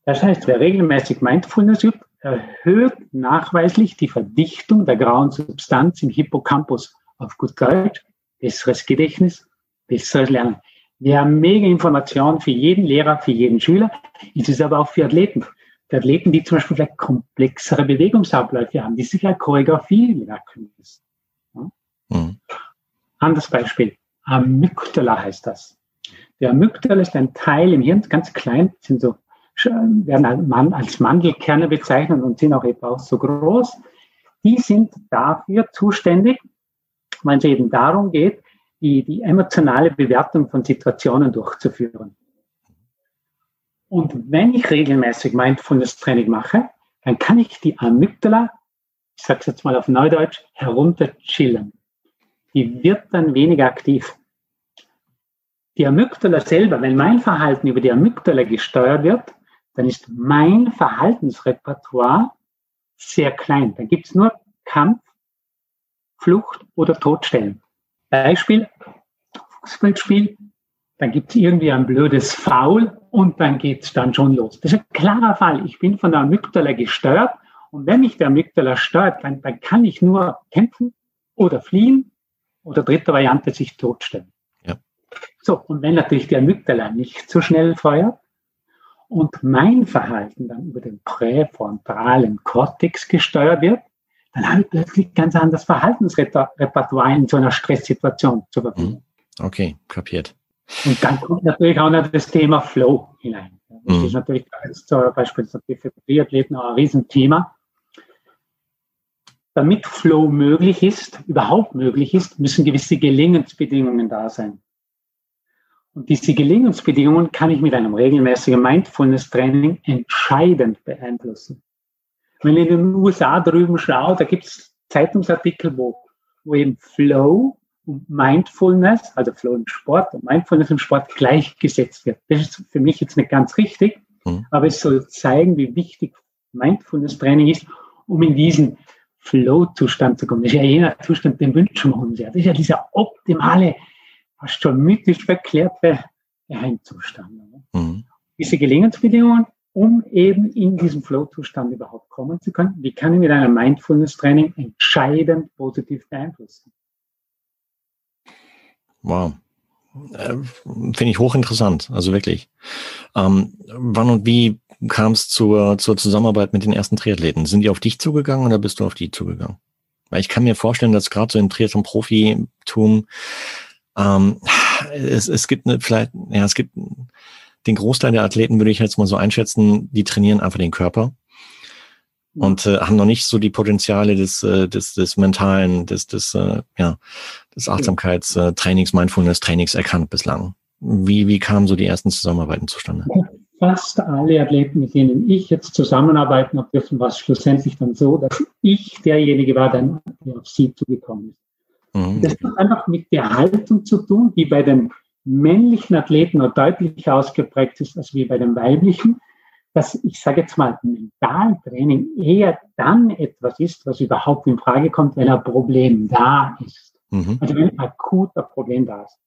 Das heißt, wer regelmäßig Mindfulness übt, erhöht nachweislich die Verdichtung der grauen Substanz im Hippocampus. Auf gut Deutsch, besseres Gedächtnis, besseres Lernen. Wir haben mega Informationen für jeden Lehrer, für jeden Schüler. Es ist aber auch für Athleten. Für Athleten, die zum Beispiel vielleicht komplexere Bewegungsabläufe haben, die sich ja Choreografie merken müssen. Anderes Beispiel. Amygdala heißt das. Der Amygdala ist ein Teil im Hirn, ganz klein, sind so werden als Mandelkerne bezeichnet und sind auch etwa auch so groß. Die sind dafür zuständig, wenn es eben darum geht, die, die emotionale Bewertung von Situationen durchzuführen. Und wenn ich regelmäßig Mindfulness Training mache, dann kann ich die Amygdala, ich sage es jetzt mal auf Neudeutsch, herunterchillen. Die wird dann weniger aktiv. Die Amygdala selber, wenn mein Verhalten über die Amygdala gesteuert wird, dann ist mein Verhaltensrepertoire sehr klein. Dann gibt es nur Kampf, Flucht oder Todstellen. Beispiel, Fußballspiel, dann gibt es irgendwie ein blödes Foul und dann geht es dann schon los. Das ist ein klarer Fall. Ich bin von der Amygdala gesteuert und wenn mich der Amygdala steuert, dann, dann kann ich nur kämpfen oder fliehen oder dritte Variante sich totstellen. Ja. So, und wenn natürlich der Amygdala nicht so schnell feuert, und mein Verhalten dann über den präfrontalen Kortex gesteuert wird, dann habe ich plötzlich ganz anderes Verhaltensrepertoire in so einer Stresssituation zur Verfügung. Mhm. Okay, kapiert. Und dann kommt natürlich auch noch das Thema Flow hinein. Das mhm. ist natürlich zum Beispiel für Triathleten auch ein Riesenthema. Damit Flow möglich ist, überhaupt möglich ist, müssen gewisse Gelingensbedingungen da sein. Und diese Gelingensbedingungen kann ich mit einem regelmäßigen Mindfulness-Training entscheidend beeinflussen. Wenn ich in den USA drüben schaue, da gibt es Zeitungsartikel, wo, wo eben Flow und Mindfulness, also Flow im Sport und Mindfulness im Sport gleichgesetzt wird. Das ist für mich jetzt nicht ganz richtig, mhm. aber es soll zeigen, wie wichtig Mindfulness-Training ist, um in diesen Flow-Zustand zu kommen. Das ist ja jener Zustand, den wünschen wir uns ja. Das ist ja dieser optimale fast schon mythisch verklärte Geheimzustand. Mhm. Diese Gelingensbedingungen um eben in diesen Flow-Zustand überhaupt kommen zu können? Wie kann ich mit einem Mindfulness-Training entscheidend positiv beeinflussen? Wow. Äh, Finde ich hochinteressant, also wirklich. Ähm, wann und wie kam es zur, zur Zusammenarbeit mit den ersten Triathleten? Sind die auf dich zugegangen oder bist du auf die zugegangen? Weil ich kann mir vorstellen, dass gerade so im Triathlon-Profitum ähm, es, es gibt eine, vielleicht, ja, es gibt den Großteil der Athleten, würde ich jetzt mal so einschätzen, die trainieren einfach den Körper und äh, haben noch nicht so die Potenziale des, äh, des, des mentalen, des, des, äh, ja, des Achtsamkeitstrainings, Mindfulness-Trainings erkannt bislang. Wie, wie kamen so die ersten Zusammenarbeiten zustande? Fast alle Athleten, mit denen ich jetzt zusammenarbeiten habe dürfen, war es schlussendlich dann so, dass ich derjenige war, der auf sie zugekommen ist. Mhm. Das hat einfach mit der Haltung zu tun, die bei den männlichen Athleten noch deutlich ausgeprägt ist als wie bei den weiblichen dass ich sage jetzt mal, Mentaltraining eher dann etwas ist, was überhaupt in Frage kommt, wenn ein Problem da ist. Mhm. Also wenn ein akuter Problem da ist.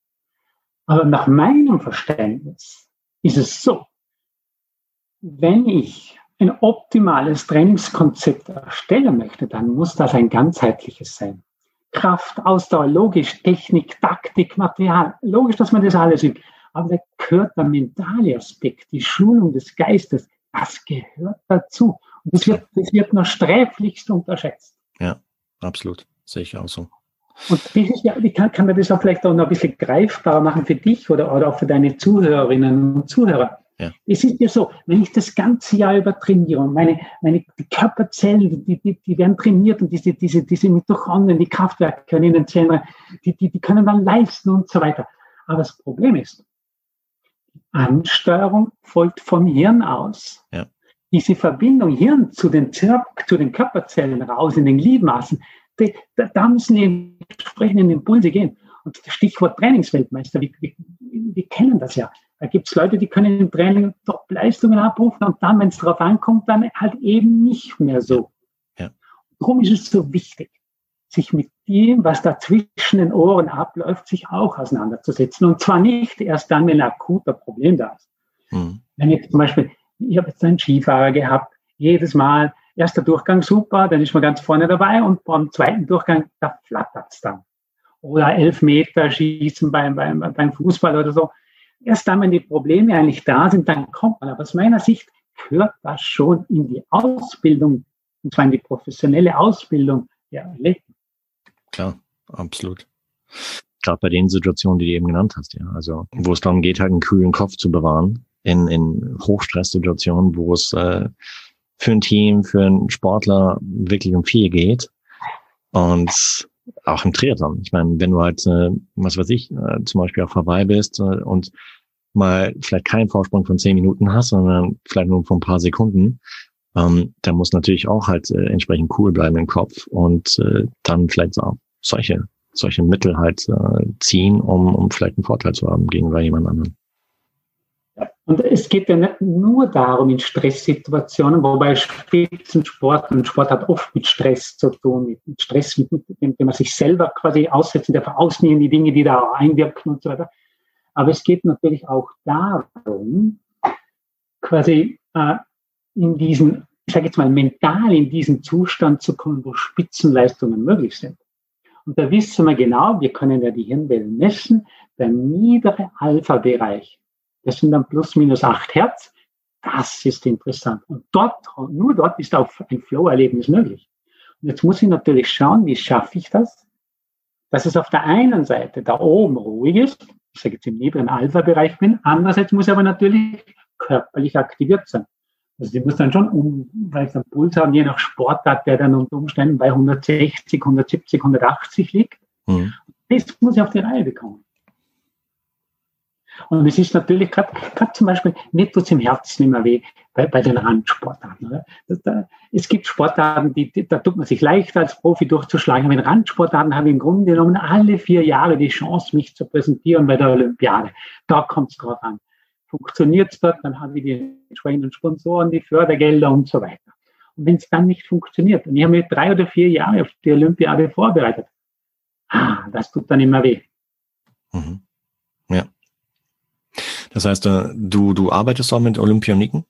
Aber nach meinem Verständnis ist es so, wenn ich ein optimales Trainingskonzept erstellen möchte, dann muss das ein ganzheitliches sein. Kraft, Ausdauer, logisch, Technik, Taktik, Material. Logisch, dass man das alles sieht. Aber da gehört der mentale Aspekt, die Schulung des Geistes, das gehört dazu. Und das wird, das wird nur sträflichst unterschätzt. Ja, absolut. Sehe ich auch so. Und das ist ja, ich kann, kann man das auch vielleicht auch noch ein bisschen greifbarer machen für dich oder, oder auch für deine Zuhörerinnen und Zuhörer. Ja. Es ist ja so, wenn ich das ganze Jahr über trainiere und meine, meine Körperzellen, die, die, die werden trainiert und diese, diese, diese Mitochondrien, die Kraftwerke in den Zellen, die, die, die können dann leisten und so weiter. Aber das Problem ist, Ansteuerung folgt vom Hirn aus. Ja. Diese Verbindung Hirn zu den, zu den Körperzellen raus in den Gliedmaßen, die, da, da müssen die entsprechenden Impulse gehen. Und das Stichwort Trainingsweltmeister, wir, wir, wir kennen das ja. Da gibt es Leute, die können im Training Top-Leistungen abrufen und dann, wenn es darauf ankommt, dann halt eben nicht mehr so. Ja. Darum ist es so wichtig, sich mit dem, was da zwischen den Ohren abläuft, sich auch auseinanderzusetzen. Und zwar nicht erst dann, wenn ein akuter Problem da ist. Mhm. Wenn jetzt zum Beispiel, ich habe jetzt einen Skifahrer gehabt, jedes Mal, erster Durchgang super, dann ist man ganz vorne dabei und beim zweiten Durchgang, da flattert es dann. Oder elf Meter schießen beim, beim, beim Fußball oder so. Erst dann, wenn die Probleme eigentlich da sind, dann kommt man. Aber aus meiner Sicht gehört das schon in die Ausbildung, und zwar in die professionelle Ausbildung der Athleten. Klar, absolut. Gerade bei den Situationen, die du eben genannt hast, ja. Also, wo es darum geht, halt einen kühlen Kopf zu bewahren in, in Hochstresssituationen, wo es äh, für ein Team, für einen Sportler wirklich um viel geht. Und auch im Triathlon. Ich meine, wenn du halt, äh, was weiß ich, äh, zum Beispiel auf Hawaii bist äh, und mal vielleicht keinen Vorsprung von zehn Minuten hast, sondern vielleicht nur von ein paar Sekunden, ähm, der muss natürlich auch halt äh, entsprechend cool bleiben im Kopf und äh, dann vielleicht auch solche, solche Mittel halt äh, ziehen, um, um vielleicht einen Vorteil zu haben gegenüber jemand anderem. Und es geht ja nicht nur darum in Stresssituationen, wobei Spitzensport und Sport hat oft mit Stress zu tun, mit Stress, mit, dem, man sich selber quasi aussetzt, der veraußen die Dinge, die da einwirken und so weiter. Aber es geht natürlich auch darum, quasi äh, in diesen, ich sage jetzt mal, mental in diesen Zustand zu kommen, wo Spitzenleistungen möglich sind. Und da wissen wir genau, wir können ja die Hirnwellen messen, der niedere Alpha-Bereich, das sind dann plus minus acht Hertz, das ist interessant. Und dort, nur dort ist auch ein Flow-Erlebnis möglich. Und jetzt muss ich natürlich schauen, wie schaffe ich das? Dass es auf der einen Seite da oben ruhig ist, ich sage jetzt im niederen Alpha-Bereich bin, andererseits muss ich aber natürlich körperlich aktiviert sein. Also die muss dann schon um, weil sie einen Puls haben, je nach Sportart, der dann unter Umständen bei 160, 170, 180 liegt. Mhm. Das muss ich auf die Reihe bekommen. Und es ist natürlich gerade zum Beispiel, nicht tut es im Herzen immer weh bei, bei den Randsportarten. Das, da, es gibt Sportarten, die, die, da tut man sich leichter als Profi durchzuschlagen. Aber in Randsportarten habe ich im Grunde genommen alle vier Jahre die Chance, mich zu präsentieren bei der Olympiade. Da kommt es drauf an funktioniert es dort, dann haben wir die entsprechenden Sponsoren, die Fördergelder und so weiter. Und wenn es dann nicht funktioniert, und ich habe mich drei oder vier Jahre auf die Olympiade vorbereitet, ah, das tut dann immer weh. Mhm. Ja. Das heißt, äh, du, du arbeitest auch mit Olympioniken?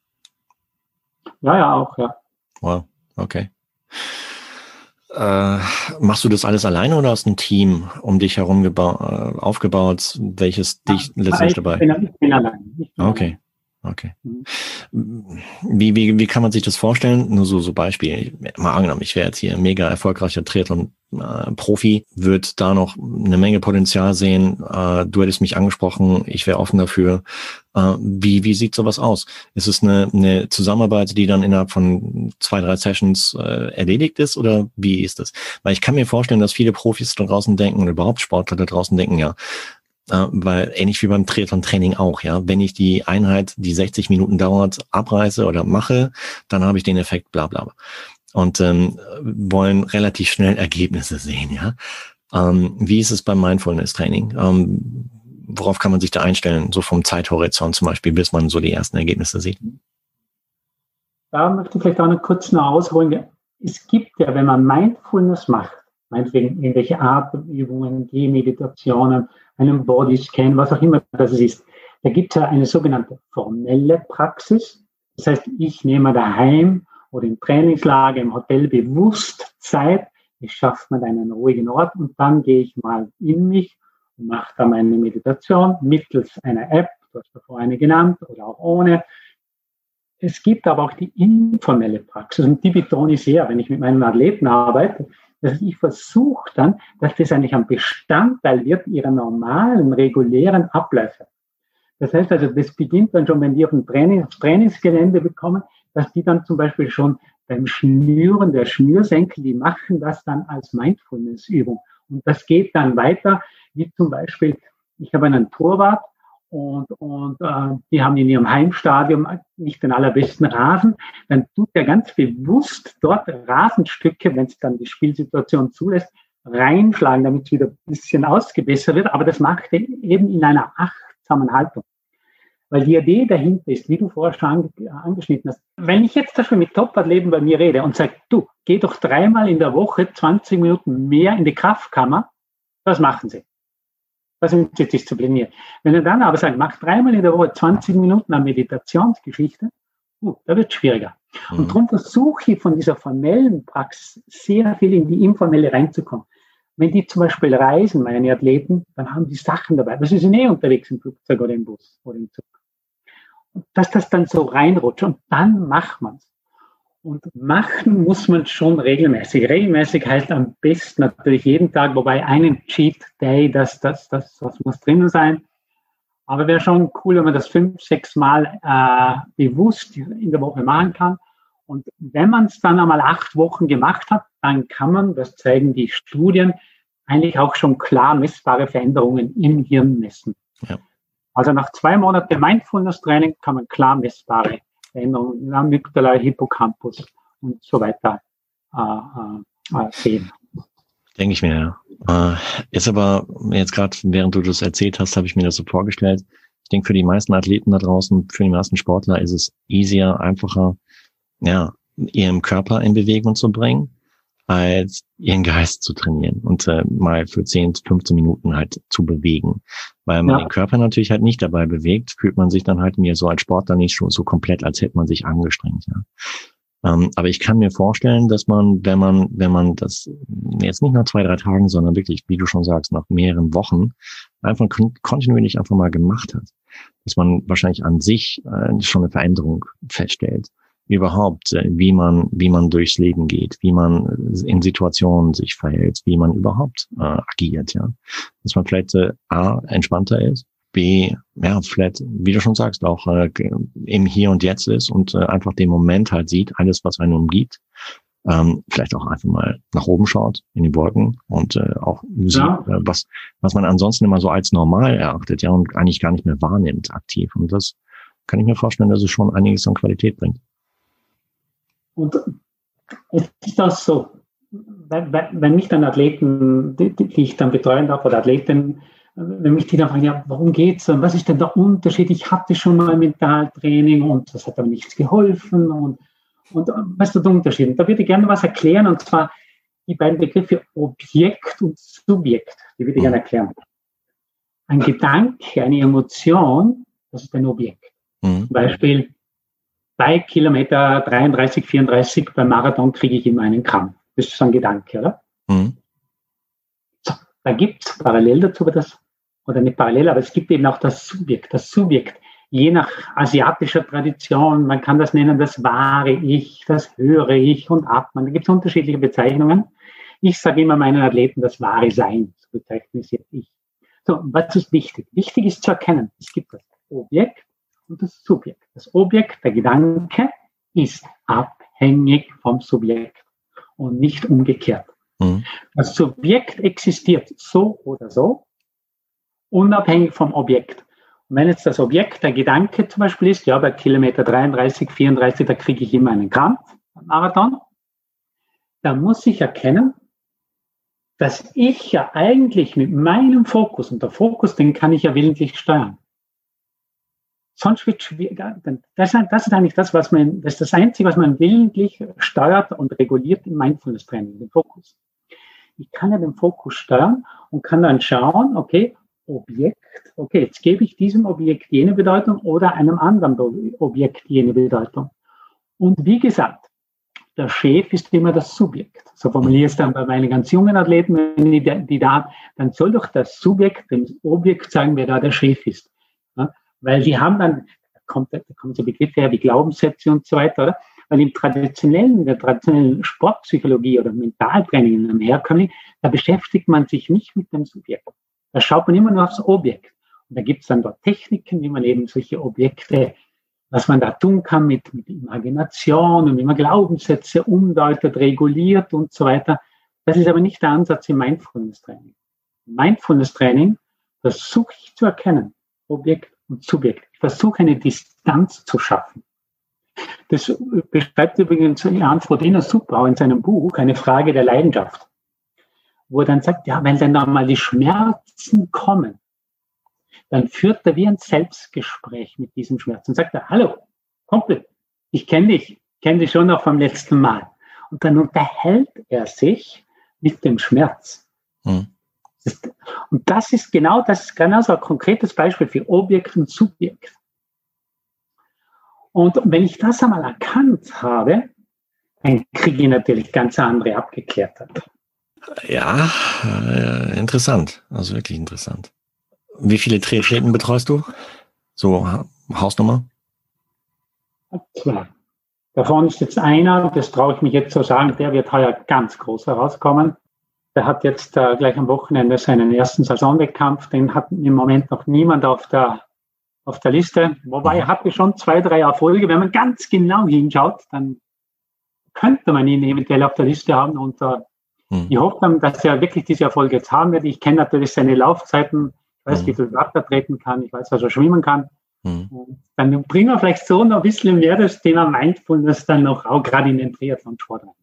Ja, ja, auch, ja. Wow, okay. Äh, machst du das alles alleine oder hast ein Team um dich herum äh, aufgebaut, welches dich letztendlich dabei? Ich bin, ich bin allein. Ich bin okay. Okay. Mhm. Wie, wie, wie kann man sich das vorstellen? Nur so, so Beispiel. Mal angenommen, ich wäre jetzt hier mega erfolgreicher Triathlon-Profi, äh, wird da noch eine Menge Potenzial sehen. Äh, du hättest mich angesprochen, ich wäre offen dafür. Äh, wie, wie sieht sowas aus? Ist es eine, eine Zusammenarbeit, die dann innerhalb von zwei, drei Sessions erledigt ist oder wie ist das? Weil ich kann mir vorstellen, dass viele Profis da draußen denken und überhaupt Sportler da draußen denken, ja, äh, weil ähnlich wie beim Triathlon-Training auch, ja, wenn ich die Einheit, die 60 Minuten dauert, abreiße oder mache, dann habe ich den Effekt, bla bla. Und ähm, wollen relativ schnell Ergebnisse sehen, ja. Ähm, wie ist es beim Mindfulness-Training? Ähm, worauf kann man sich da einstellen, so vom Zeithorizont zum Beispiel, bis man so die ersten Ergebnisse sieht? Da möchte ich vielleicht auch noch kurz noch ausholen. Es gibt ja, wenn man Mindfulness macht, meinetwegen irgendwelche Atemübungen, Gehmeditationen, einen Bodyscan, was auch immer das ist. Da gibt es eine sogenannte formelle Praxis. Das heißt, ich nehme daheim oder im Trainingslager, im Hotel bewusst Zeit. Ich schaffe mir einen ruhigen Ort und dann gehe ich mal in mich und mache da meine Meditation mittels einer App, du hast davor eine genannt oder auch ohne. Es gibt aber auch die informelle Praxis und die betone ich sehr, wenn ich mit meinen Athleten arbeite. Heißt, ich versuche dann, dass das eigentlich ein Bestandteil wird ihrer normalen, regulären Abläufe. Das heißt also, das beginnt dann schon, wenn die auf dem Training, Trainingsgelände bekommen, dass die dann zum Beispiel schon beim Schnüren der Schnürsenkel, die machen das dann als Mindfulness-Übung. Und das geht dann weiter, wie zum Beispiel, ich habe einen Torwart, und, und äh, die haben in ihrem Heimstadion nicht den allerbesten Rasen, dann tut er ganz bewusst dort Rasenstücke, wenn es dann die Spielsituation zulässt, reinschlagen, damit es wieder ein bisschen ausgebessert wird. Aber das macht er eben in einer achtsamen Haltung. Weil die Idee dahinter ist, wie du vorher schon angeschnitten hast, wenn ich jetzt dafür mit Top-Athleten bei mir rede und sage, du, geh doch dreimal in der Woche 20 Minuten mehr in die Kraftkammer, was machen sie? Da sind sie diszipliniert. Wenn er dann aber sagt, mach dreimal in der Woche 20 Minuten an Meditationsgeschichte, uh, da wird es schwieriger. Mhm. Und darum versuche ich von dieser formellen Praxis sehr viel in die informelle reinzukommen. Wenn die zum Beispiel reisen, meine Athleten, dann haben die Sachen dabei. Das ist eh unterwegs im Flugzeug oder im Bus oder im Zug. Und dass das dann so reinrutscht und dann macht man es. Und machen muss man schon regelmäßig. Regelmäßig heißt am besten natürlich jeden Tag, wobei einen Cheat Day, das, das, das, das muss drinnen sein. Aber wäre schon cool, wenn man das fünf, sechs Mal äh, bewusst in der Woche machen kann. Und wenn man es dann einmal acht Wochen gemacht hat, dann kann man, das zeigen die Studien, eigentlich auch schon klar messbare Veränderungen im Hirn messen. Ja. Also nach zwei Monaten Mindfulness-Training kann man klar messbare Veränderungen Amygdala, Hippocampus und so weiter äh, äh, äh, sehen. Denke ich mir, ja. Äh, ist aber jetzt gerade, während du das erzählt hast, habe ich mir das so vorgestellt. Ich denke, für die meisten Athleten da draußen, für die meisten Sportler ist es easier, einfacher, ja, ihren Körper in Bewegung zu bringen als ihren Geist zu trainieren und äh, mal für 10, 15 Minuten halt zu bewegen. Weil man ja. den Körper natürlich halt nicht dabei bewegt, fühlt man sich dann halt mir so als Sportler nicht schon so komplett, als hätte man sich angestrengt. Ja. Ähm, aber ich kann mir vorstellen, dass man, wenn man, wenn man das jetzt nicht nach zwei, drei Tagen, sondern wirklich, wie du schon sagst, nach mehreren Wochen einfach kontinuierlich einfach mal gemacht hat, dass man wahrscheinlich an sich äh, schon eine Veränderung feststellt überhaupt, äh, wie man, wie man durchs Leben geht, wie man in Situationen sich verhält, wie man überhaupt äh, agiert, ja. Dass man vielleicht äh, A, entspannter ist, B, ja, vielleicht, wie du schon sagst, auch äh, im Hier und Jetzt ist und äh, einfach den Moment halt sieht, alles, was einen umgibt. Ähm, vielleicht auch einfach mal nach oben schaut, in die Wolken und äh, auch sieht, ja. äh, was, was man ansonsten immer so als normal erachtet, ja, und eigentlich gar nicht mehr wahrnimmt aktiv. Und das kann ich mir vorstellen, dass es schon einiges an Qualität bringt. Und es ist auch so, wenn, wenn mich dann Athleten, die, die, ich dann betreuen darf, oder Athleten, wenn mich die dann fragen, ja, warum geht's und was ist denn der Unterschied? Ich hatte schon mal Mentaltraining und das hat aber nichts geholfen und, und was ist der Unterschied? Und da würde ich gerne was erklären und zwar die beiden Begriffe Objekt und Subjekt, die würde ich gerne erklären. Ein Gedanke, eine Emotion, das ist ein Objekt. Mhm. Zum Beispiel, bei Kilometer 33, 34 beim Marathon kriege ich immer einen Krampf. Das ist so ein Gedanke, oder? Mhm. So, da gibt es parallel dazu das, oder nicht parallel, aber es gibt eben auch das Subjekt. Das Subjekt, je nach asiatischer Tradition, man kann das nennen das wahre Ich, das höhere Ich und Atmen. Da gibt es unterschiedliche Bezeichnungen. Ich sage immer meinen Athleten das wahre Sein, so bezeichne ich. So, was ist wichtig? Wichtig ist zu erkennen, es gibt das Objekt und das Subjekt. Das Objekt, der Gedanke, ist abhängig vom Subjekt und nicht umgekehrt. Mhm. Das Subjekt existiert so oder so, unabhängig vom Objekt. Und wenn jetzt das Objekt der Gedanke zum Beispiel ist, ja, bei Kilometer 33, 34, da kriege ich immer einen Krampf, Marathon, dann muss ich erkennen, dass ich ja eigentlich mit meinem Fokus, und der Fokus, den kann ich ja willentlich steuern. Sonst wird schwieriger. Das, das, ist eigentlich das, was man, das ist das Einzige, was man willentlich steuert und reguliert im Mindfulness Training, den Fokus. Ich kann ja den Fokus steuern und kann dann schauen, okay, Objekt, okay, jetzt gebe ich diesem Objekt jene Bedeutung oder einem anderen Objekt jene Bedeutung. Und wie gesagt, der Chef ist immer das Subjekt. So formuliere ich es dann bei meinen ganz jungen Athleten, wenn ich die da dann soll doch das Subjekt dem Objekt sagen, wer da der Chef ist. Weil die haben dann, da kommt, da kommen so Begriffe her wie Glaubenssätze und so weiter, oder? Weil im traditionellen, in der traditionellen Sportpsychologie oder Mentaltraining, in einem herkömmlichen, da beschäftigt man sich nicht mit dem Subjekt. Da schaut man immer nur aufs Objekt. Und da gibt es dann dort Techniken, wie man eben solche Objekte was man da tun kann mit, mit Imagination und wie man Glaubenssätze umdeutet, reguliert und so weiter. Das ist aber nicht der Ansatz im Mindfulness-Training. Mindfulness-Training versuche ich zu erkennen, Objekt und Subjekt. Ich versuche eine Distanz zu schaffen. Das beschreibt übrigens Jan Frodeno super in seinem Buch, eine Frage der Leidenschaft, wo er dann sagt, ja, wenn dann nochmal die Schmerzen kommen, dann führt er wie ein Selbstgespräch mit diesem Schmerz und sagt er, hallo, Kumpel, ich kenne dich, kenne dich schon noch vom letzten Mal. Und dann unterhält er sich mit dem Schmerz. Hm. Und das ist genau, das ist genau so ein konkretes Beispiel für Objekt und Subjekt. Und wenn ich das einmal erkannt habe, dann kriege ich natürlich ganz andere Abgeklärtheit. Ja, äh, interessant. Also wirklich interessant. Wie viele Triathleten betreust du? So Hausnummer? Zwei. Davon ist jetzt einer, das traue ich mich jetzt zu sagen, der wird heuer ganz groß herauskommen. Der hat jetzt äh, gleich am Wochenende seinen ersten Saisonwettkampf. Den hat im Moment noch niemand auf der, auf der Liste. Wobei er hatte schon zwei, drei Erfolge. Wenn man ganz genau hinschaut, dann könnte man ihn eventuell auf der Liste haben. Und äh, hm. ich hoffe dann, dass er wirklich diese Erfolge jetzt haben wird. Ich kenne natürlich seine Laufzeiten ich weiß, mhm. wie viel Wasser treten kann, ich weiß, was er schwimmen kann. Mhm. Dann bringen wir vielleicht so noch ein bisschen mehr das Thema Mindfulness dann noch auch gerade in den Triathlon-Sport rein.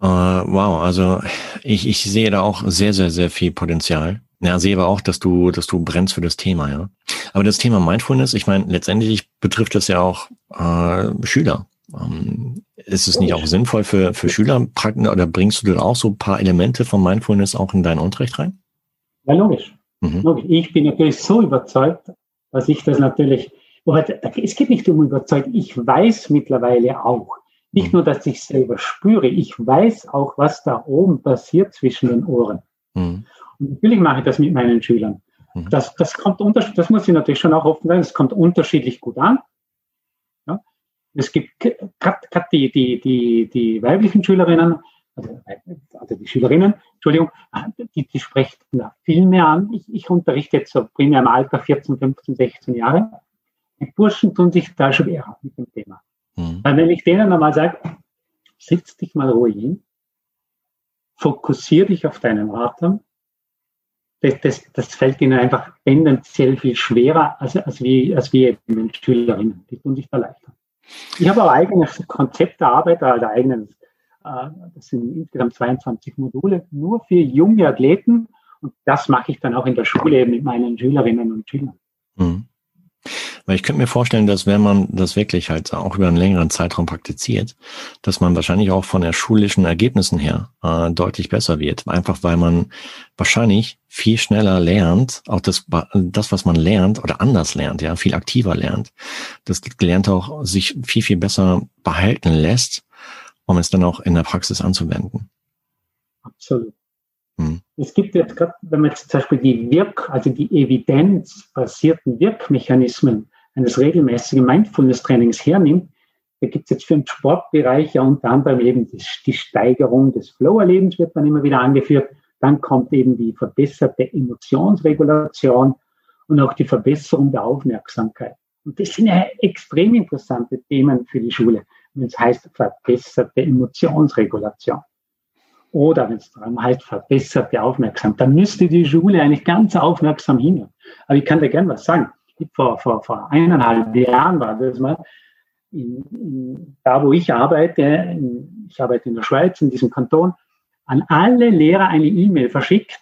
Uh, wow, also ich, ich sehe da auch sehr, sehr, sehr viel Potenzial. Ja, sehe aber auch, dass du, dass du brennst für das Thema, ja. Aber das Thema Mindfulness, ich meine, letztendlich betrifft das ja auch äh, Schüler. Ähm, ist es nicht auch sinnvoll für, für Schüler, oder bringst du da auch so ein paar Elemente von Mindfulness auch in deinen Unterricht rein? Ja, logisch. Mhm. Ich bin natürlich so überzeugt, dass ich das natürlich, es geht nicht um überzeugt, ich weiß mittlerweile auch, nicht nur, dass ich selber spüre, ich weiß auch, was da oben passiert zwischen den Ohren. Mhm. Und natürlich mache ich das mit meinen Schülern. Mhm. Das, das kommt unterschiedlich, das muss ich natürlich schon auch offen sagen, es kommt unterschiedlich gut an. Ja? Es gibt gerade die, die, die, die weiblichen Schülerinnen, also, also die Schülerinnen, Entschuldigung, die, die sprechen da viel mehr an. Ich, ich unterrichte jetzt so primär im Alter 14, 15, 16 Jahre. Die Burschen tun sich da schwer mit dem Thema. Mhm. Weil wenn ich denen einmal sage, setz dich mal ruhig hin, fokussier dich auf deinen Atem, das, das, das fällt ihnen einfach tendenziell viel schwerer als, als, wie, als wie eben den Schülerinnen. Die tun sich da leichter. Ich habe auch eigenes Konzept erarbeitet, also eigenes äh, das sind insgesamt 22 Module, nur für junge Athleten. Und das mache ich dann auch in der Schule mit meinen Schülerinnen und Schülern. Mhm. Weil ich könnte mir vorstellen, dass wenn man das wirklich halt auch über einen längeren Zeitraum praktiziert, dass man wahrscheinlich auch von der schulischen Ergebnissen her äh, deutlich besser wird. Einfach weil man wahrscheinlich viel schneller lernt, auch das, das, was man lernt oder anders lernt, ja, viel aktiver lernt. Das Gelernte auch sich viel, viel besser behalten lässt, um es dann auch in der Praxis anzuwenden. Absolut. Hm. Es gibt jetzt gerade, wenn man jetzt zum Beispiel die Wirk, also die evidenzbasierten Wirkmechanismen eines regelmäßigen Mindfulness-Trainings hernimmt, da gibt es jetzt für den Sportbereich ja unter anderem eben die, Steigerung des Flow-Erlebens, wird dann immer wieder angeführt. Dann kommt eben die verbesserte Emotionsregulation und auch die Verbesserung der Aufmerksamkeit. Und das sind ja extrem interessante Themen für die Schule, wenn es heißt verbesserte Emotionsregulation oder wenn es darum heißt, verbesserte Aufmerksamkeit, dann müsste die Schule eigentlich ganz aufmerksam hinhören. Aber ich kann dir gern was sagen. Vor, vor, vor eineinhalb Jahren war das mal, in, in, da wo ich arbeite, in, ich arbeite in der Schweiz, in diesem Kanton, an alle Lehrer eine E-Mail verschickt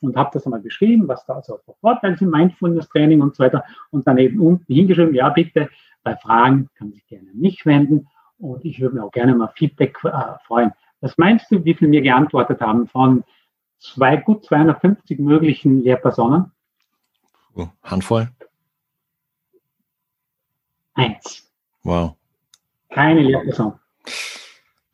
und habe das einmal geschrieben, was da so für Vorteile sind, Mindfulness-Training und so weiter. Und dann eben unten hingeschrieben, ja bitte, bei Fragen kann sich gerne mich wenden und ich würde mir auch gerne mal Feedback äh, freuen. Was meinst du, wie viel mir geantwortet haben von zwei, gut 250 möglichen Lehrpersonen? Oh, Handvoll? Eins. Wow. Keine Lehrperson.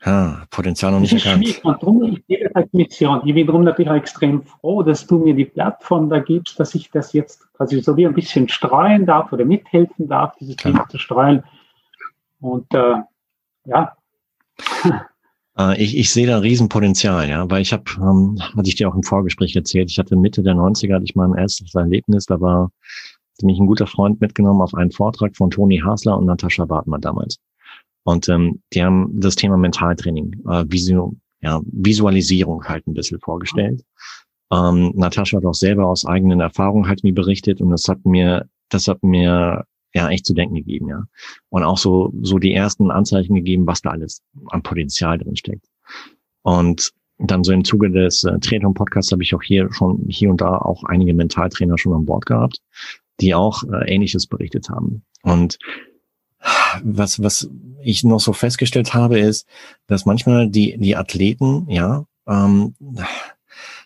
Ja, Potenzial noch nicht erkannt. Und darum, ich sehe das als Mission. Ich bin darum natürlich auch extrem froh, dass du mir die Plattform da gibst, dass ich das jetzt quasi so wie ein bisschen streuen darf oder mithelfen darf, dieses Thema zu streuen. Und äh, ja. *laughs* Äh, ich, ich sehe da Riesenpotenzial, ja, weil ich habe, ähm, hatte ich dir auch im Vorgespräch erzählt, ich hatte Mitte der 90er, hatte ich mein erstes Erlebnis, da war mich ein guter Freund mitgenommen auf einen Vortrag von Toni Hasler und Natascha Bartmann damals. Und ähm, die haben das Thema Mentaltraining, äh, Visu ja, Visualisierung halt ein bisschen vorgestellt. Ähm, Natascha hat auch selber aus eigenen Erfahrungen halt mir berichtet und das hat mir, das hat mir ja echt zu denken gegeben, ja. Und auch so, so die ersten Anzeichen gegeben, was da alles an Potenzial drin steckt. Und dann so im Zuge des äh, Triathlon-Podcasts habe ich auch hier schon, hier und da auch einige Mentaltrainer schon an Bord gehabt, die auch äh, Ähnliches berichtet haben. Und was, was ich noch so festgestellt habe, ist, dass manchmal die, die Athleten, ja, ähm,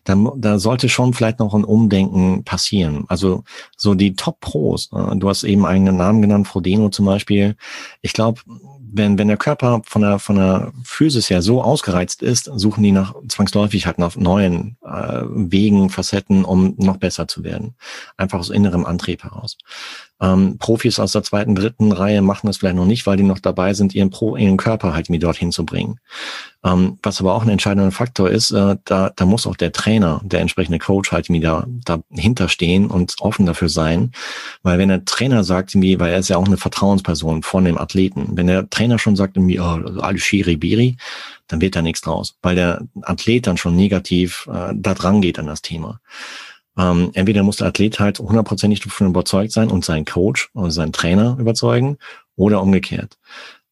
da, da sollte schon vielleicht noch ein Umdenken passieren. Also so die Top-Pros, äh, du hast eben einen Namen genannt, Frodeno zum Beispiel. Ich glaube, wenn, wenn der Körper von der, von der Physis her so ausgereizt ist, suchen die nach zwangsläufig halt nach neuen äh, Wegen, Facetten, um noch besser zu werden. Einfach aus innerem Antrieb heraus. Ähm, Profis aus der zweiten, dritten Reihe machen das vielleicht noch nicht, weil die noch dabei sind, ihren, Pro, ihren Körper halt mir dorthin zu bringen. Ähm, was aber auch ein entscheidender Faktor ist, äh, da, da muss auch der Trainer, der entsprechende Coach halt mir da dahinter stehen und offen dafür sein. Weil wenn der Trainer sagt irgendwie, weil er ist ja auch eine Vertrauensperson von dem Athleten, wenn der Trainer schon sagt irgendwie, oh, alles Schiri-Biri, dann wird da nichts draus, weil der Athlet dann schon negativ äh, da dran geht an das Thema. Ähm, entweder muss der Athlet halt hundertprozentig davon überzeugt sein und seinen Coach oder seinen Trainer überzeugen oder umgekehrt.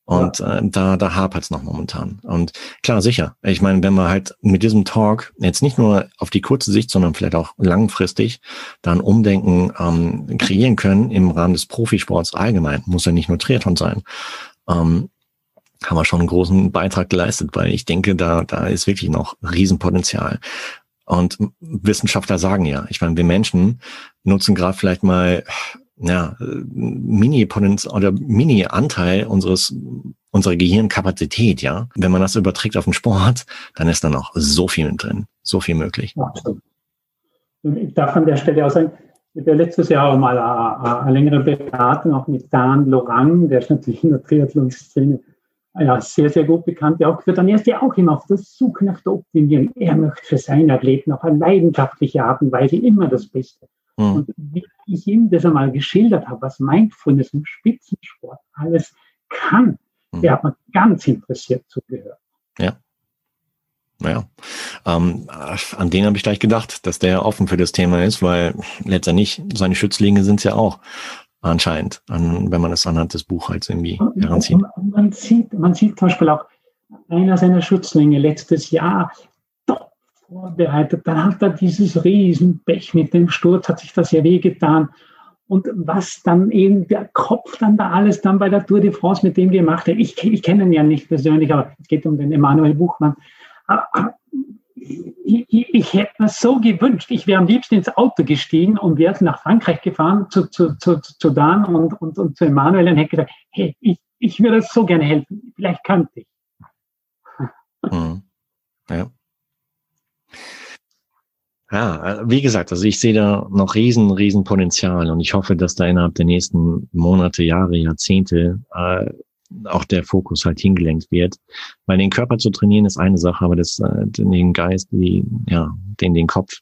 Und ja. äh, da, da hapert es noch momentan. Und klar, sicher. Ich meine, wenn wir halt mit diesem Talk jetzt nicht nur auf die kurze Sicht, sondern vielleicht auch langfristig dann Umdenken ähm, kreieren können im Rahmen des Profisports allgemein, muss ja nicht nur Triathlon sein, ähm, haben wir schon einen großen Beitrag geleistet, weil ich denke, da, da ist wirklich noch Riesenpotenzial. Und Wissenschaftler sagen ja, ich meine, wir Menschen nutzen gerade vielleicht mal ja, Mini-Potenz oder Mini-Anteil unseres unserer Gehirnkapazität, ja. Wenn man das überträgt auf den Sport, dann ist da noch so viel drin, so viel möglich. Absolut. Ich darf an der Stelle auch sagen, ich habe letztes Jahr auch mal eine, eine längere Beratung auch mit Dan Lorang, der ist natürlich in der Triathlon-Szene ja, sehr, sehr gut bekannt, auch geführt. Und er ist ja auch immer auf der Suche nach der Optimierung. Er möchte für seine Athleten auf eine leidenschaftliche Art und Weise immer das Beste. Mhm. Und wie ich ihm das einmal geschildert habe, was Mindfulness im Spitzensport alles kann, mhm. der hat mir ganz interessiert zugehört. Ja. Naja, ähm, an den habe ich gleich gedacht, dass der offen für das Thema ist, weil letztendlich seine Schützlinge sind es ja auch anscheinend, an, wenn man das anhand des Buchhalts irgendwie heranzieht. Man sieht, man sieht zum Beispiel auch einer seiner Schützlinge letztes Jahr top vorbereitet. Dann hat er dieses Riesenpech mit dem Sturz, hat sich das ja wehgetan. Und was dann eben der Kopf dann da alles dann bei der Tour de France mit dem gemacht hat, ich, ich kenne ihn ja nicht persönlich, aber es geht um den Emanuel Buchmann. Ich, ich, ich, hätte mir so gewünscht, ich wäre am liebsten ins Auto gestiegen und wäre nach Frankreich gefahren zu, zu, zu, zu Dan und, und, und zu Emanuel und hätte gesagt, hey, ich, ich würde so gerne helfen, vielleicht könnte ich. Mhm. Ja. Ja, äh, wie gesagt, also ich sehe da noch riesen, riesen Potenzial und ich hoffe, dass da innerhalb der nächsten Monate, Jahre, Jahrzehnte äh, auch der Fokus halt hingelenkt wird. Weil den Körper zu trainieren ist eine Sache, aber das, äh, den Geist, die, ja, den, den Kopf,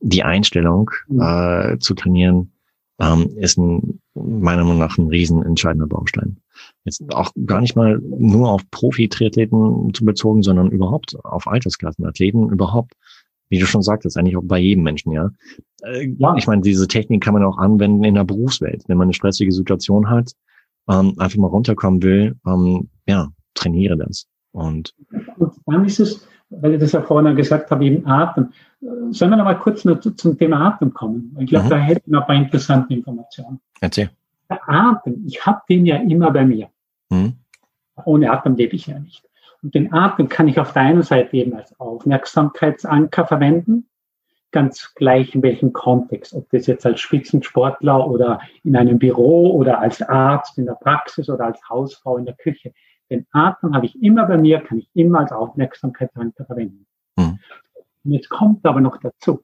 die Einstellung mhm. äh, zu trainieren, ähm, ist ein, meiner Meinung nach ein riesen entscheidender Baustein. Jetzt auch gar nicht mal nur auf Profi-Triathleten zu bezogen, sondern überhaupt auf Altersklassenathleten, überhaupt wie du schon sagtest, eigentlich auch bei jedem Menschen, ja. Äh, ja. Ich meine, diese Technik kann man auch anwenden in der Berufswelt. Wenn man eine stressige Situation hat, ähm, einfach mal runterkommen will, ähm, ja, trainiere das. Und, und dann ist es, weil ich das ja vorhin gesagt habe, eben Atem. Sollen wir noch mal kurz nur zum Thema Atem kommen? Ich glaube, mhm. da hätten wir ein paar interessante Informationen. Erzähl. Der Atem, ich habe den ja immer bei mir. Mhm. Ohne Atem lebe ich ja nicht. Und den Atem kann ich auf der einen Seite eben als Aufmerksamkeitsanker verwenden, ganz gleich in welchem Kontext, ob das jetzt als Spitzensportler oder in einem Büro oder als Arzt in der Praxis oder als Hausfrau in der Küche. Den Atem habe ich immer bei mir, kann ich immer als Aufmerksamkeitsanker verwenden. Mhm. Und jetzt kommt aber noch dazu,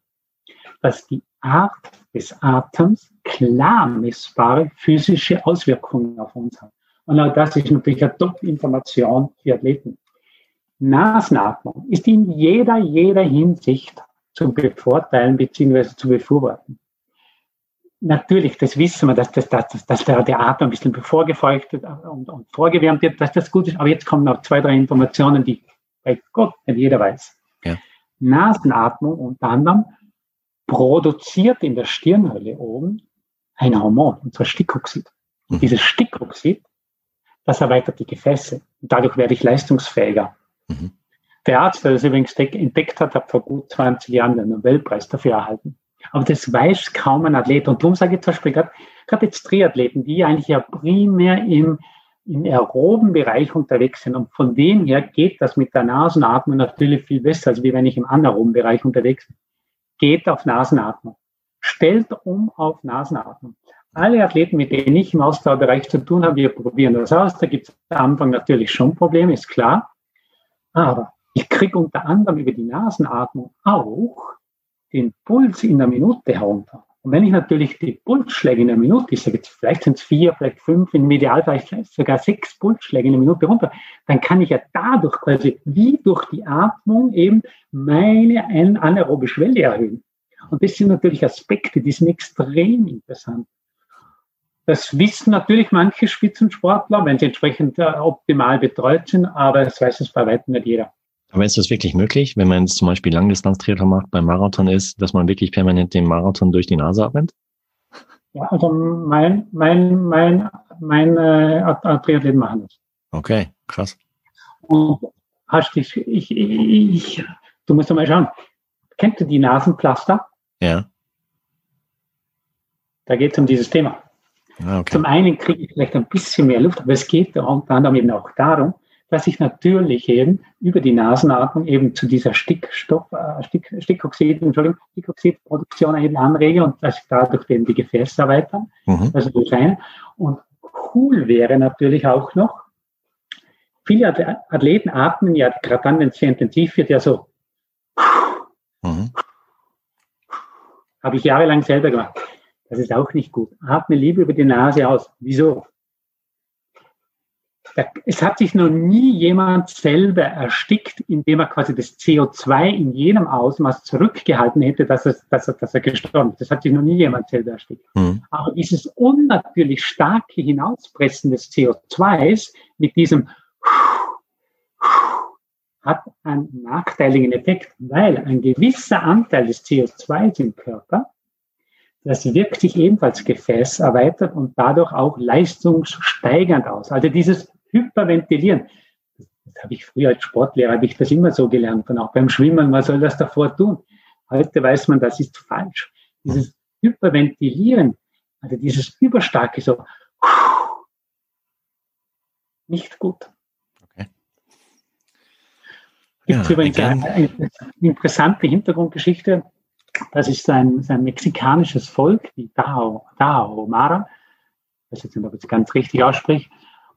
dass die Art des Atems klar messbare physische Auswirkungen auf uns hat. Und auch das ist natürlich eine Top-Information für Athleten. Nasenatmung ist in jeder, jeder Hinsicht zu bevorteilen bzw. zu befürworten. Natürlich, das wissen wir, dass, das, dass, dass der, Atem ein bisschen bevorgefeuchtet und, und vorgewärmt wird, dass das gut ist. Aber jetzt kommen noch zwei, drei Informationen, die bei Gott nicht jeder weiß. Ja. Nasenatmung unter anderem produziert in der Stirnhöhle oben ein Hormon, und zwar Stickoxid. Mhm. Dieses Stickoxid, das erweitert die Gefäße. Und dadurch werde ich leistungsfähiger. Mhm. Der Arzt, der das übrigens entdeckt hat, hat vor gut 20 Jahren den Nobelpreis dafür erhalten. Aber das weiß kaum ein Athlet. Und darum sage ich zum Beispiel gerade, gerade jetzt Triathleten, die eigentlich ja primär im, im aeroben Bereich unterwegs sind. Und von dem her geht das mit der Nasenatmung natürlich viel besser, als wie wenn ich im anaeroben Bereich unterwegs bin. Geht auf Nasenatmung. Stellt um auf Nasenatmung. Alle Athleten, mit denen ich im Ausdauerbereich zu tun habe, wir probieren das aus. Da gibt es am Anfang natürlich schon Probleme, ist klar. Aber ich kriege unter anderem über die Nasenatmung auch den Puls in der Minute herunter. Und wenn ich natürlich die Pulsschläge in der Minute, ich sage jetzt, vielleicht sind es vier, vielleicht fünf, im Ideal vielleicht sogar sechs Pulsschläge in der Minute runter, dann kann ich ja dadurch quasi wie durch die Atmung eben meine anaerobe Schwelle erhöhen. Und das sind natürlich Aspekte, die sind extrem interessant. Das wissen natürlich manche Spitzensportler, wenn sie entsprechend äh, optimal betreut sind, aber das weiß es bei weitem nicht jeder. Aber ist das wirklich möglich, wenn man jetzt zum Beispiel Langdistanztriathlon macht, beim Marathon ist, dass man wirklich permanent den Marathon durch die Nase atmet? Ja, also mein, mein, mein, mein äh, Triathleten machen das. Okay, krass. Und hast dich, ich, ich, ich, du musst mal schauen. Kennst du die Nasenpflaster? Ja. Da geht es um dieses Thema. Ah, okay. Zum einen kriege ich vielleicht ein bisschen mehr Luft, aber es geht unter anderem eben auch darum, dass ich natürlich eben über die Nasenatmung eben zu dieser Stickstoff, äh, Stick, Stickoxid, Entschuldigung, Stickoxidproduktion eben anrege und dass ich dadurch eben die Gefäße erweitern. Mhm. Also das eine. Und cool wäre natürlich auch noch, viele Athleten atmen ja gerade dann, wenn es sehr intensiv wird, ja so. Mhm. Habe ich jahrelang selber gemacht. Das ist auch nicht gut. Atme lieber über die Nase aus. Wieso? Es hat sich noch nie jemand selber erstickt, indem er quasi das CO2 in jenem Ausmaß zurückgehalten hätte, dass er, dass er, dass er gestorben ist. Das hat sich noch nie jemand selber erstickt. Mhm. Aber dieses unnatürlich starke Hinauspressen des CO2s mit diesem hat einen nachteiligen Effekt, weil ein gewisser Anteil des CO2s im Körper das wirkt sich ebenfalls gefäßerweitert und dadurch auch leistungssteigernd aus. Also dieses Hyperventilieren, das habe ich früher als Sportlehrer, habe ich das immer so gelernt und auch beim Schwimmen, man soll das davor tun. Heute weiß man, das ist falsch. Dieses Hyperventilieren Also dieses überstarke so nicht gut. Okay. Gibt ja, übrigens eine, eine, interessante Hintergrundgeschichte. Das ist ein, ein mexikanisches Volk, die Dao, Dao Mara. Ich weiß jetzt nicht, ob ich es ganz richtig ausspreche.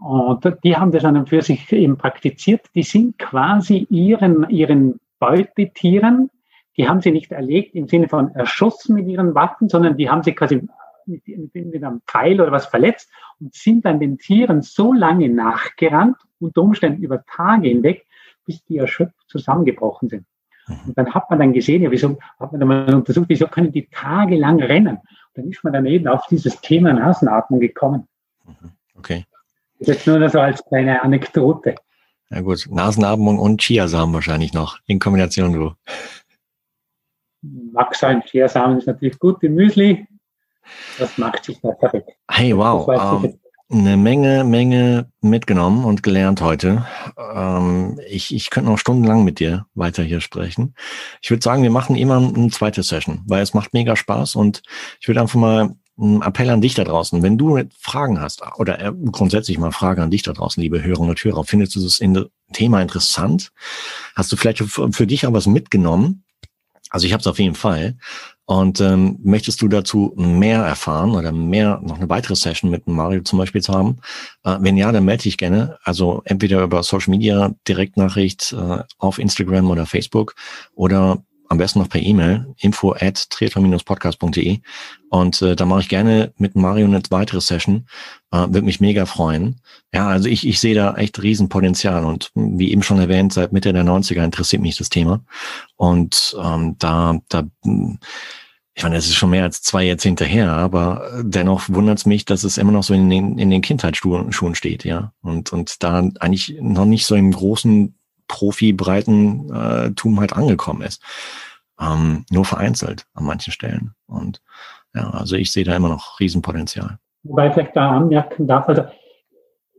Und die haben das an und für sich eben praktiziert. Die sind quasi ihren, ihren Beutetieren, die haben sie nicht erlegt im Sinne von erschossen mit ihren Waffen, sondern die haben sie quasi mit, mit einem Pfeil oder was verletzt und sind dann den Tieren so lange nachgerannt, unter Umständen über Tage hinweg, bis die erschöpft zusammengebrochen sind. Mhm. Und dann hat man dann gesehen, ja, wieso hat man dann mal untersucht, wieso können die tagelang rennen? Und dann ist man dann eben auf dieses Thema Nasenatmung gekommen. Mhm. Okay. Jetzt nur so als kleine Anekdote. Ja gut, Nasenatmung und Chiasamen wahrscheinlich noch in Kombination so. Mag sein, Chiasamen ist natürlich gut im Müsli, das macht sich da perfekt. Hey, wow. Um, ähm, eine Menge, Menge mitgenommen und gelernt heute. Ähm, ich, ich könnte noch stundenlang mit dir weiter hier sprechen. Ich würde sagen, wir machen immer eine zweite Session, weil es macht mega Spaß und ich würde einfach mal einen Appell an dich da draußen. Wenn du Fragen hast oder äh, grundsätzlich mal Fragen an dich da draußen, liebe Hörerinnen und Hörer, findest du das Thema interessant? Hast du vielleicht für dich auch was mitgenommen? Also ich habe es auf jeden Fall. Und ähm, möchtest du dazu mehr erfahren oder mehr noch eine weitere Session mit Mario zum Beispiel zu haben? Äh, wenn ja, dann melde dich gerne. Also entweder über Social Media, Direktnachricht äh, auf Instagram oder Facebook oder am besten noch per E-Mail, info at triathlon-podcast.de und äh, da mache ich gerne mit Mario eine weitere Session. Äh, Würde mich mega freuen. Ja, also ich, ich sehe da echt Riesenpotenzial und wie eben schon erwähnt, seit Mitte der 90er interessiert mich das Thema. Und ähm, da, da ich meine, es ist schon mehr als zwei Jahrzehnte her, aber dennoch wundert es mich, dass es immer noch so in den, in den Kindheitsschuhen steht, ja. Und, und da eigentlich noch nicht so im großen Profi-breiten äh, halt angekommen ist. Ähm, nur vereinzelt an manchen Stellen. Und ja, also ich sehe da immer noch Riesenpotenzial. Wobei ich vielleicht da anmerken darf, also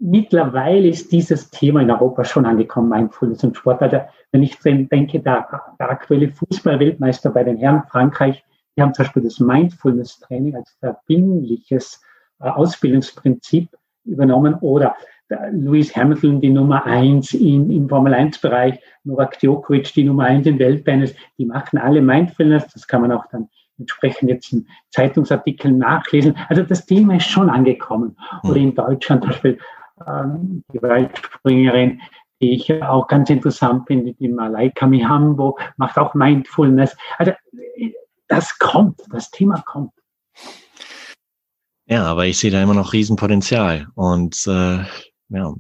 mittlerweile ist dieses Thema in Europa schon angekommen, Mindfulness und Sport. Also wenn ich denke, der, der aktuelle Fußballweltmeister bei den Herren Frankreich, die haben zum Beispiel das Mindfulness-Training als verbindliches äh, Ausbildungsprinzip übernommen oder Lewis Hamilton die Nummer eins im, im Formel 1 Bereich, Novak Djokovic die Nummer eins im Welttennis, die machen alle Mindfulness, das kann man auch dann entsprechend jetzt in Zeitungsartikeln nachlesen. Also das Thema ist schon angekommen. Hm. Oder in Deutschland zum Beispiel ähm, die Weitspringerin, die ich auch ganz interessant finde, die Malaika Mihambo, macht auch Mindfulness. Also das kommt, das Thema kommt. Ja, aber ich sehe da immer noch Riesenpotenzial. Und äh, ja.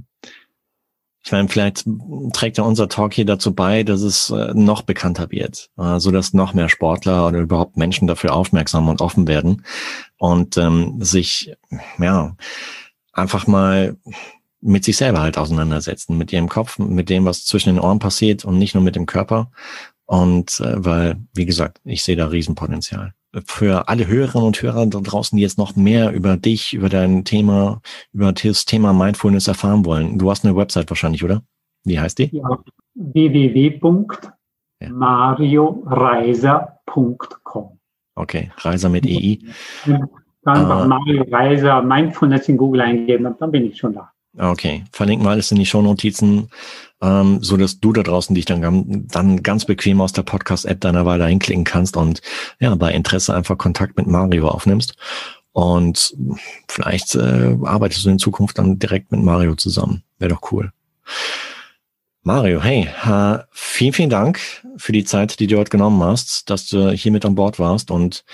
Ich meine, vielleicht trägt ja unser Talk hier dazu bei, dass es äh, noch bekannter wird, äh, so dass noch mehr Sportler oder überhaupt Menschen dafür aufmerksam und offen werden und ähm, sich ja einfach mal mit sich selber halt auseinandersetzen, mit ihrem Kopf, mit dem, was zwischen den Ohren passiert und nicht nur mit dem Körper. Und äh, weil, wie gesagt, ich sehe da Riesenpotenzial für alle Hörerinnen und Hörer da draußen, die jetzt noch mehr über dich, über dein Thema, über das Thema Mindfulness erfahren wollen. Du hast eine Website wahrscheinlich, oder? Wie heißt die? Ja, www.marioreiser.com. Okay, Reiser mit EI. Einfach uh, Mario Reiser, Mindfulness in Google eingeben und dann bin ich schon da. Okay, verlinken wir alles in die Shownotizen, ähm, so dass du da draußen dich dann, dann ganz bequem aus der Podcast-App deiner Wahl dahin klicken kannst und ja, bei Interesse einfach Kontakt mit Mario aufnimmst. Und vielleicht äh, arbeitest du in Zukunft dann direkt mit Mario zusammen. Wäre doch cool. Mario, hey, äh, vielen, vielen Dank für die Zeit, die du heute genommen hast, dass du hier mit an Bord warst und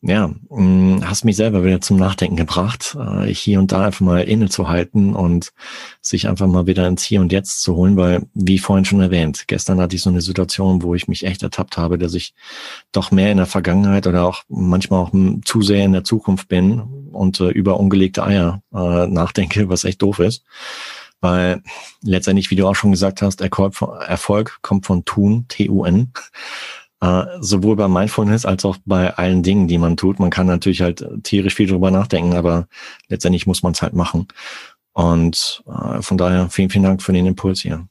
ja, mm, hast mich selber wieder zum Nachdenken gebracht, äh, hier und da einfach mal innezuhalten und sich einfach mal wieder ins Hier und Jetzt zu holen, weil, wie vorhin schon erwähnt, gestern hatte ich so eine Situation, wo ich mich echt ertappt habe, dass ich doch mehr in der Vergangenheit oder auch manchmal auch zu sehr in der Zukunft bin und äh, über ungelegte Eier äh, nachdenke, was echt doof ist. Weil letztendlich, wie du auch schon gesagt hast, Erfolg kommt von Tun, T-U-N. Uh, sowohl bei Mindfulness als auch bei allen Dingen, die man tut. Man kann natürlich halt tierisch viel drüber nachdenken, aber letztendlich muss man es halt machen. Und uh, von daher vielen, vielen Dank für den Impuls hier.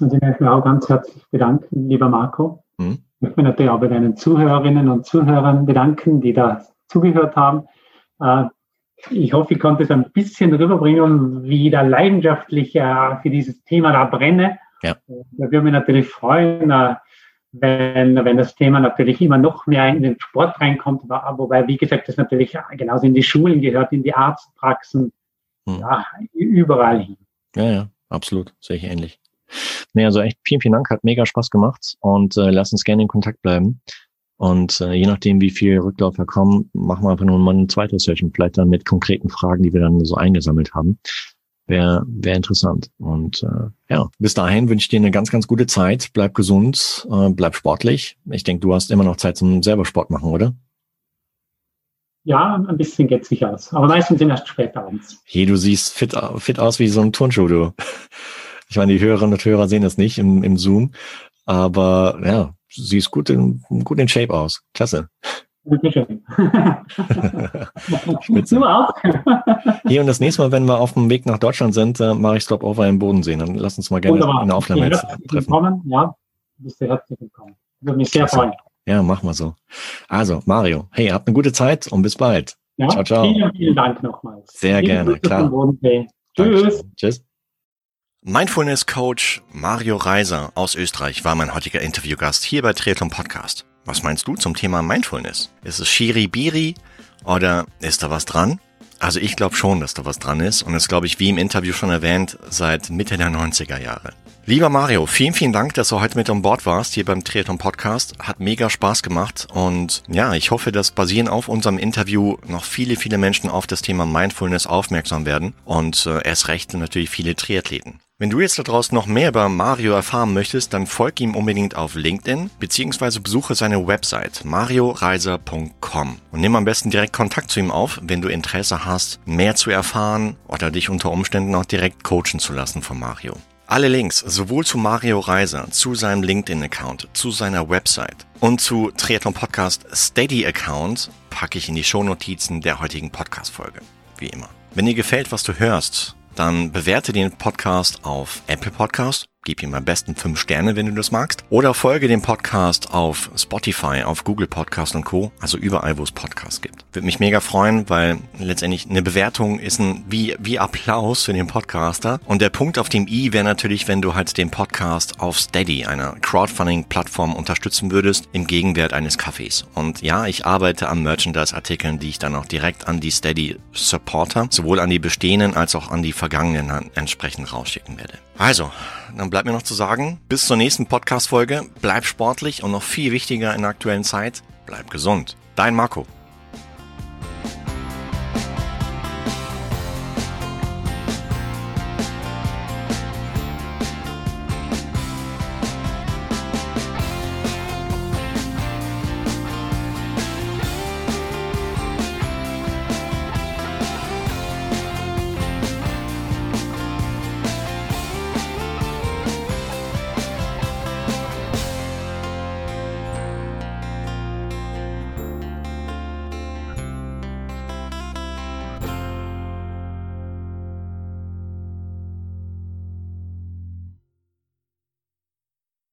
Und ich möchte mich auch ganz herzlich bedanken, lieber Marco. Hm? Ich möchte mich natürlich auch bei deinen Zuhörerinnen und Zuhörern bedanken, die da zugehört haben. Äh, ich hoffe, ich konnte es ein bisschen rüberbringen, wie da leidenschaftlich äh, für dieses Thema da brenne. Ja. Da würde mich natürlich freuen, äh, wenn, wenn das Thema natürlich immer noch mehr in den Sport reinkommt, wobei, wie gesagt, das natürlich genauso in die Schulen gehört, in die Arztpraxen, hm. ja, überall hin. Ja, ja, absolut, sehe ich ähnlich. Nee, also echt vielen, vielen Dank, hat mega Spaß gemacht und äh, lass uns gerne in Kontakt bleiben. Und äh, je nachdem, wie viel Rückläufer kommen, machen wir einfach nur mal ein zweites Session, vielleicht dann mit konkreten Fragen, die wir dann so eingesammelt haben. Wäre wär interessant. Und äh, ja, bis dahin wünsche ich dir eine ganz, ganz gute Zeit. Bleib gesund, äh, bleib sportlich. Ich denke, du hast immer noch Zeit zum selber Sport machen, oder? Ja, ein bisschen geht sich aus. Aber meistens sind erst spät abends. Hey, du siehst fit, fit aus wie so ein Turnschuh, du. *laughs* Ich meine, die Hörerinnen und Hörer sehen das nicht im, im Zoom. Aber ja, siehst gut in, gut in Shape aus. Klasse. Dankeschön. Du *laughs* auch. Hier und das nächste Mal, wenn wir auf dem Weg nach Deutschland sind, äh, mache ich Stopover im Bodensee. Dann lass uns mal gerne Wunderbar. in der Aufnahme jetzt treffen. Willkommen. Ja, bist du herzlich willkommen. Würde mich sehr freuen. Ja, machen wir so. Also, Mario, hey, habt eine gute Zeit und bis bald. Ja, ciao, ciao. Vielen, vielen Dank nochmals. Sehr Liebe gerne, klar. Tschüss. Tschüss. Mindfulness Coach Mario Reiser aus Österreich war mein heutiger Interviewgast hier bei Triathlon Podcast. Was meinst du zum Thema Mindfulness? Ist es Shiri-Biri oder ist da was dran? Also ich glaube schon, dass da was dran ist und das glaube ich, wie im Interview schon erwähnt, seit Mitte der 90er Jahre. Lieber Mario, vielen, vielen Dank, dass du heute mit an Bord warst hier beim Triathlon Podcast. Hat mega Spaß gemacht und ja, ich hoffe, dass basierend auf unserem Interview noch viele, viele Menschen auf das Thema Mindfulness aufmerksam werden und äh, erst recht natürlich viele Triathleten. Wenn du jetzt da draußen noch mehr über Mario erfahren möchtest, dann folg ihm unbedingt auf LinkedIn beziehungsweise besuche seine Website marioreiser.com und nimm am besten direkt Kontakt zu ihm auf, wenn du Interesse hast, mehr zu erfahren oder dich unter Umständen auch direkt coachen zu lassen von Mario. Alle Links sowohl zu Mario Reiser, zu seinem LinkedIn-Account, zu seiner Website und zu Triathlon Podcast Steady-Account packe ich in die Shownotizen der heutigen Podcast-Folge. Wie immer. Wenn dir gefällt, was du hörst, dann bewerte den Podcast auf Apple Podcast Gib ihm am besten fünf Sterne, wenn du das magst. Oder folge dem Podcast auf Spotify, auf Google Podcast und Co. Also überall, wo es Podcasts gibt. Würde mich mega freuen, weil letztendlich eine Bewertung ist ein wie, wie Applaus für den Podcaster. Und der Punkt auf dem i wäre natürlich, wenn du halt den Podcast auf Steady, einer Crowdfunding-Plattform, unterstützen würdest, im Gegenwert eines Kaffees. Und ja, ich arbeite an Merchandise-Artikeln, die ich dann auch direkt an die Steady-Supporter, sowohl an die bestehenden als auch an die vergangenen entsprechend rausschicken werde. Also, dann bleibt mir noch zu sagen, bis zur nächsten Podcast-Folge, bleib sportlich und noch viel wichtiger in der aktuellen Zeit, bleib gesund. Dein Marco.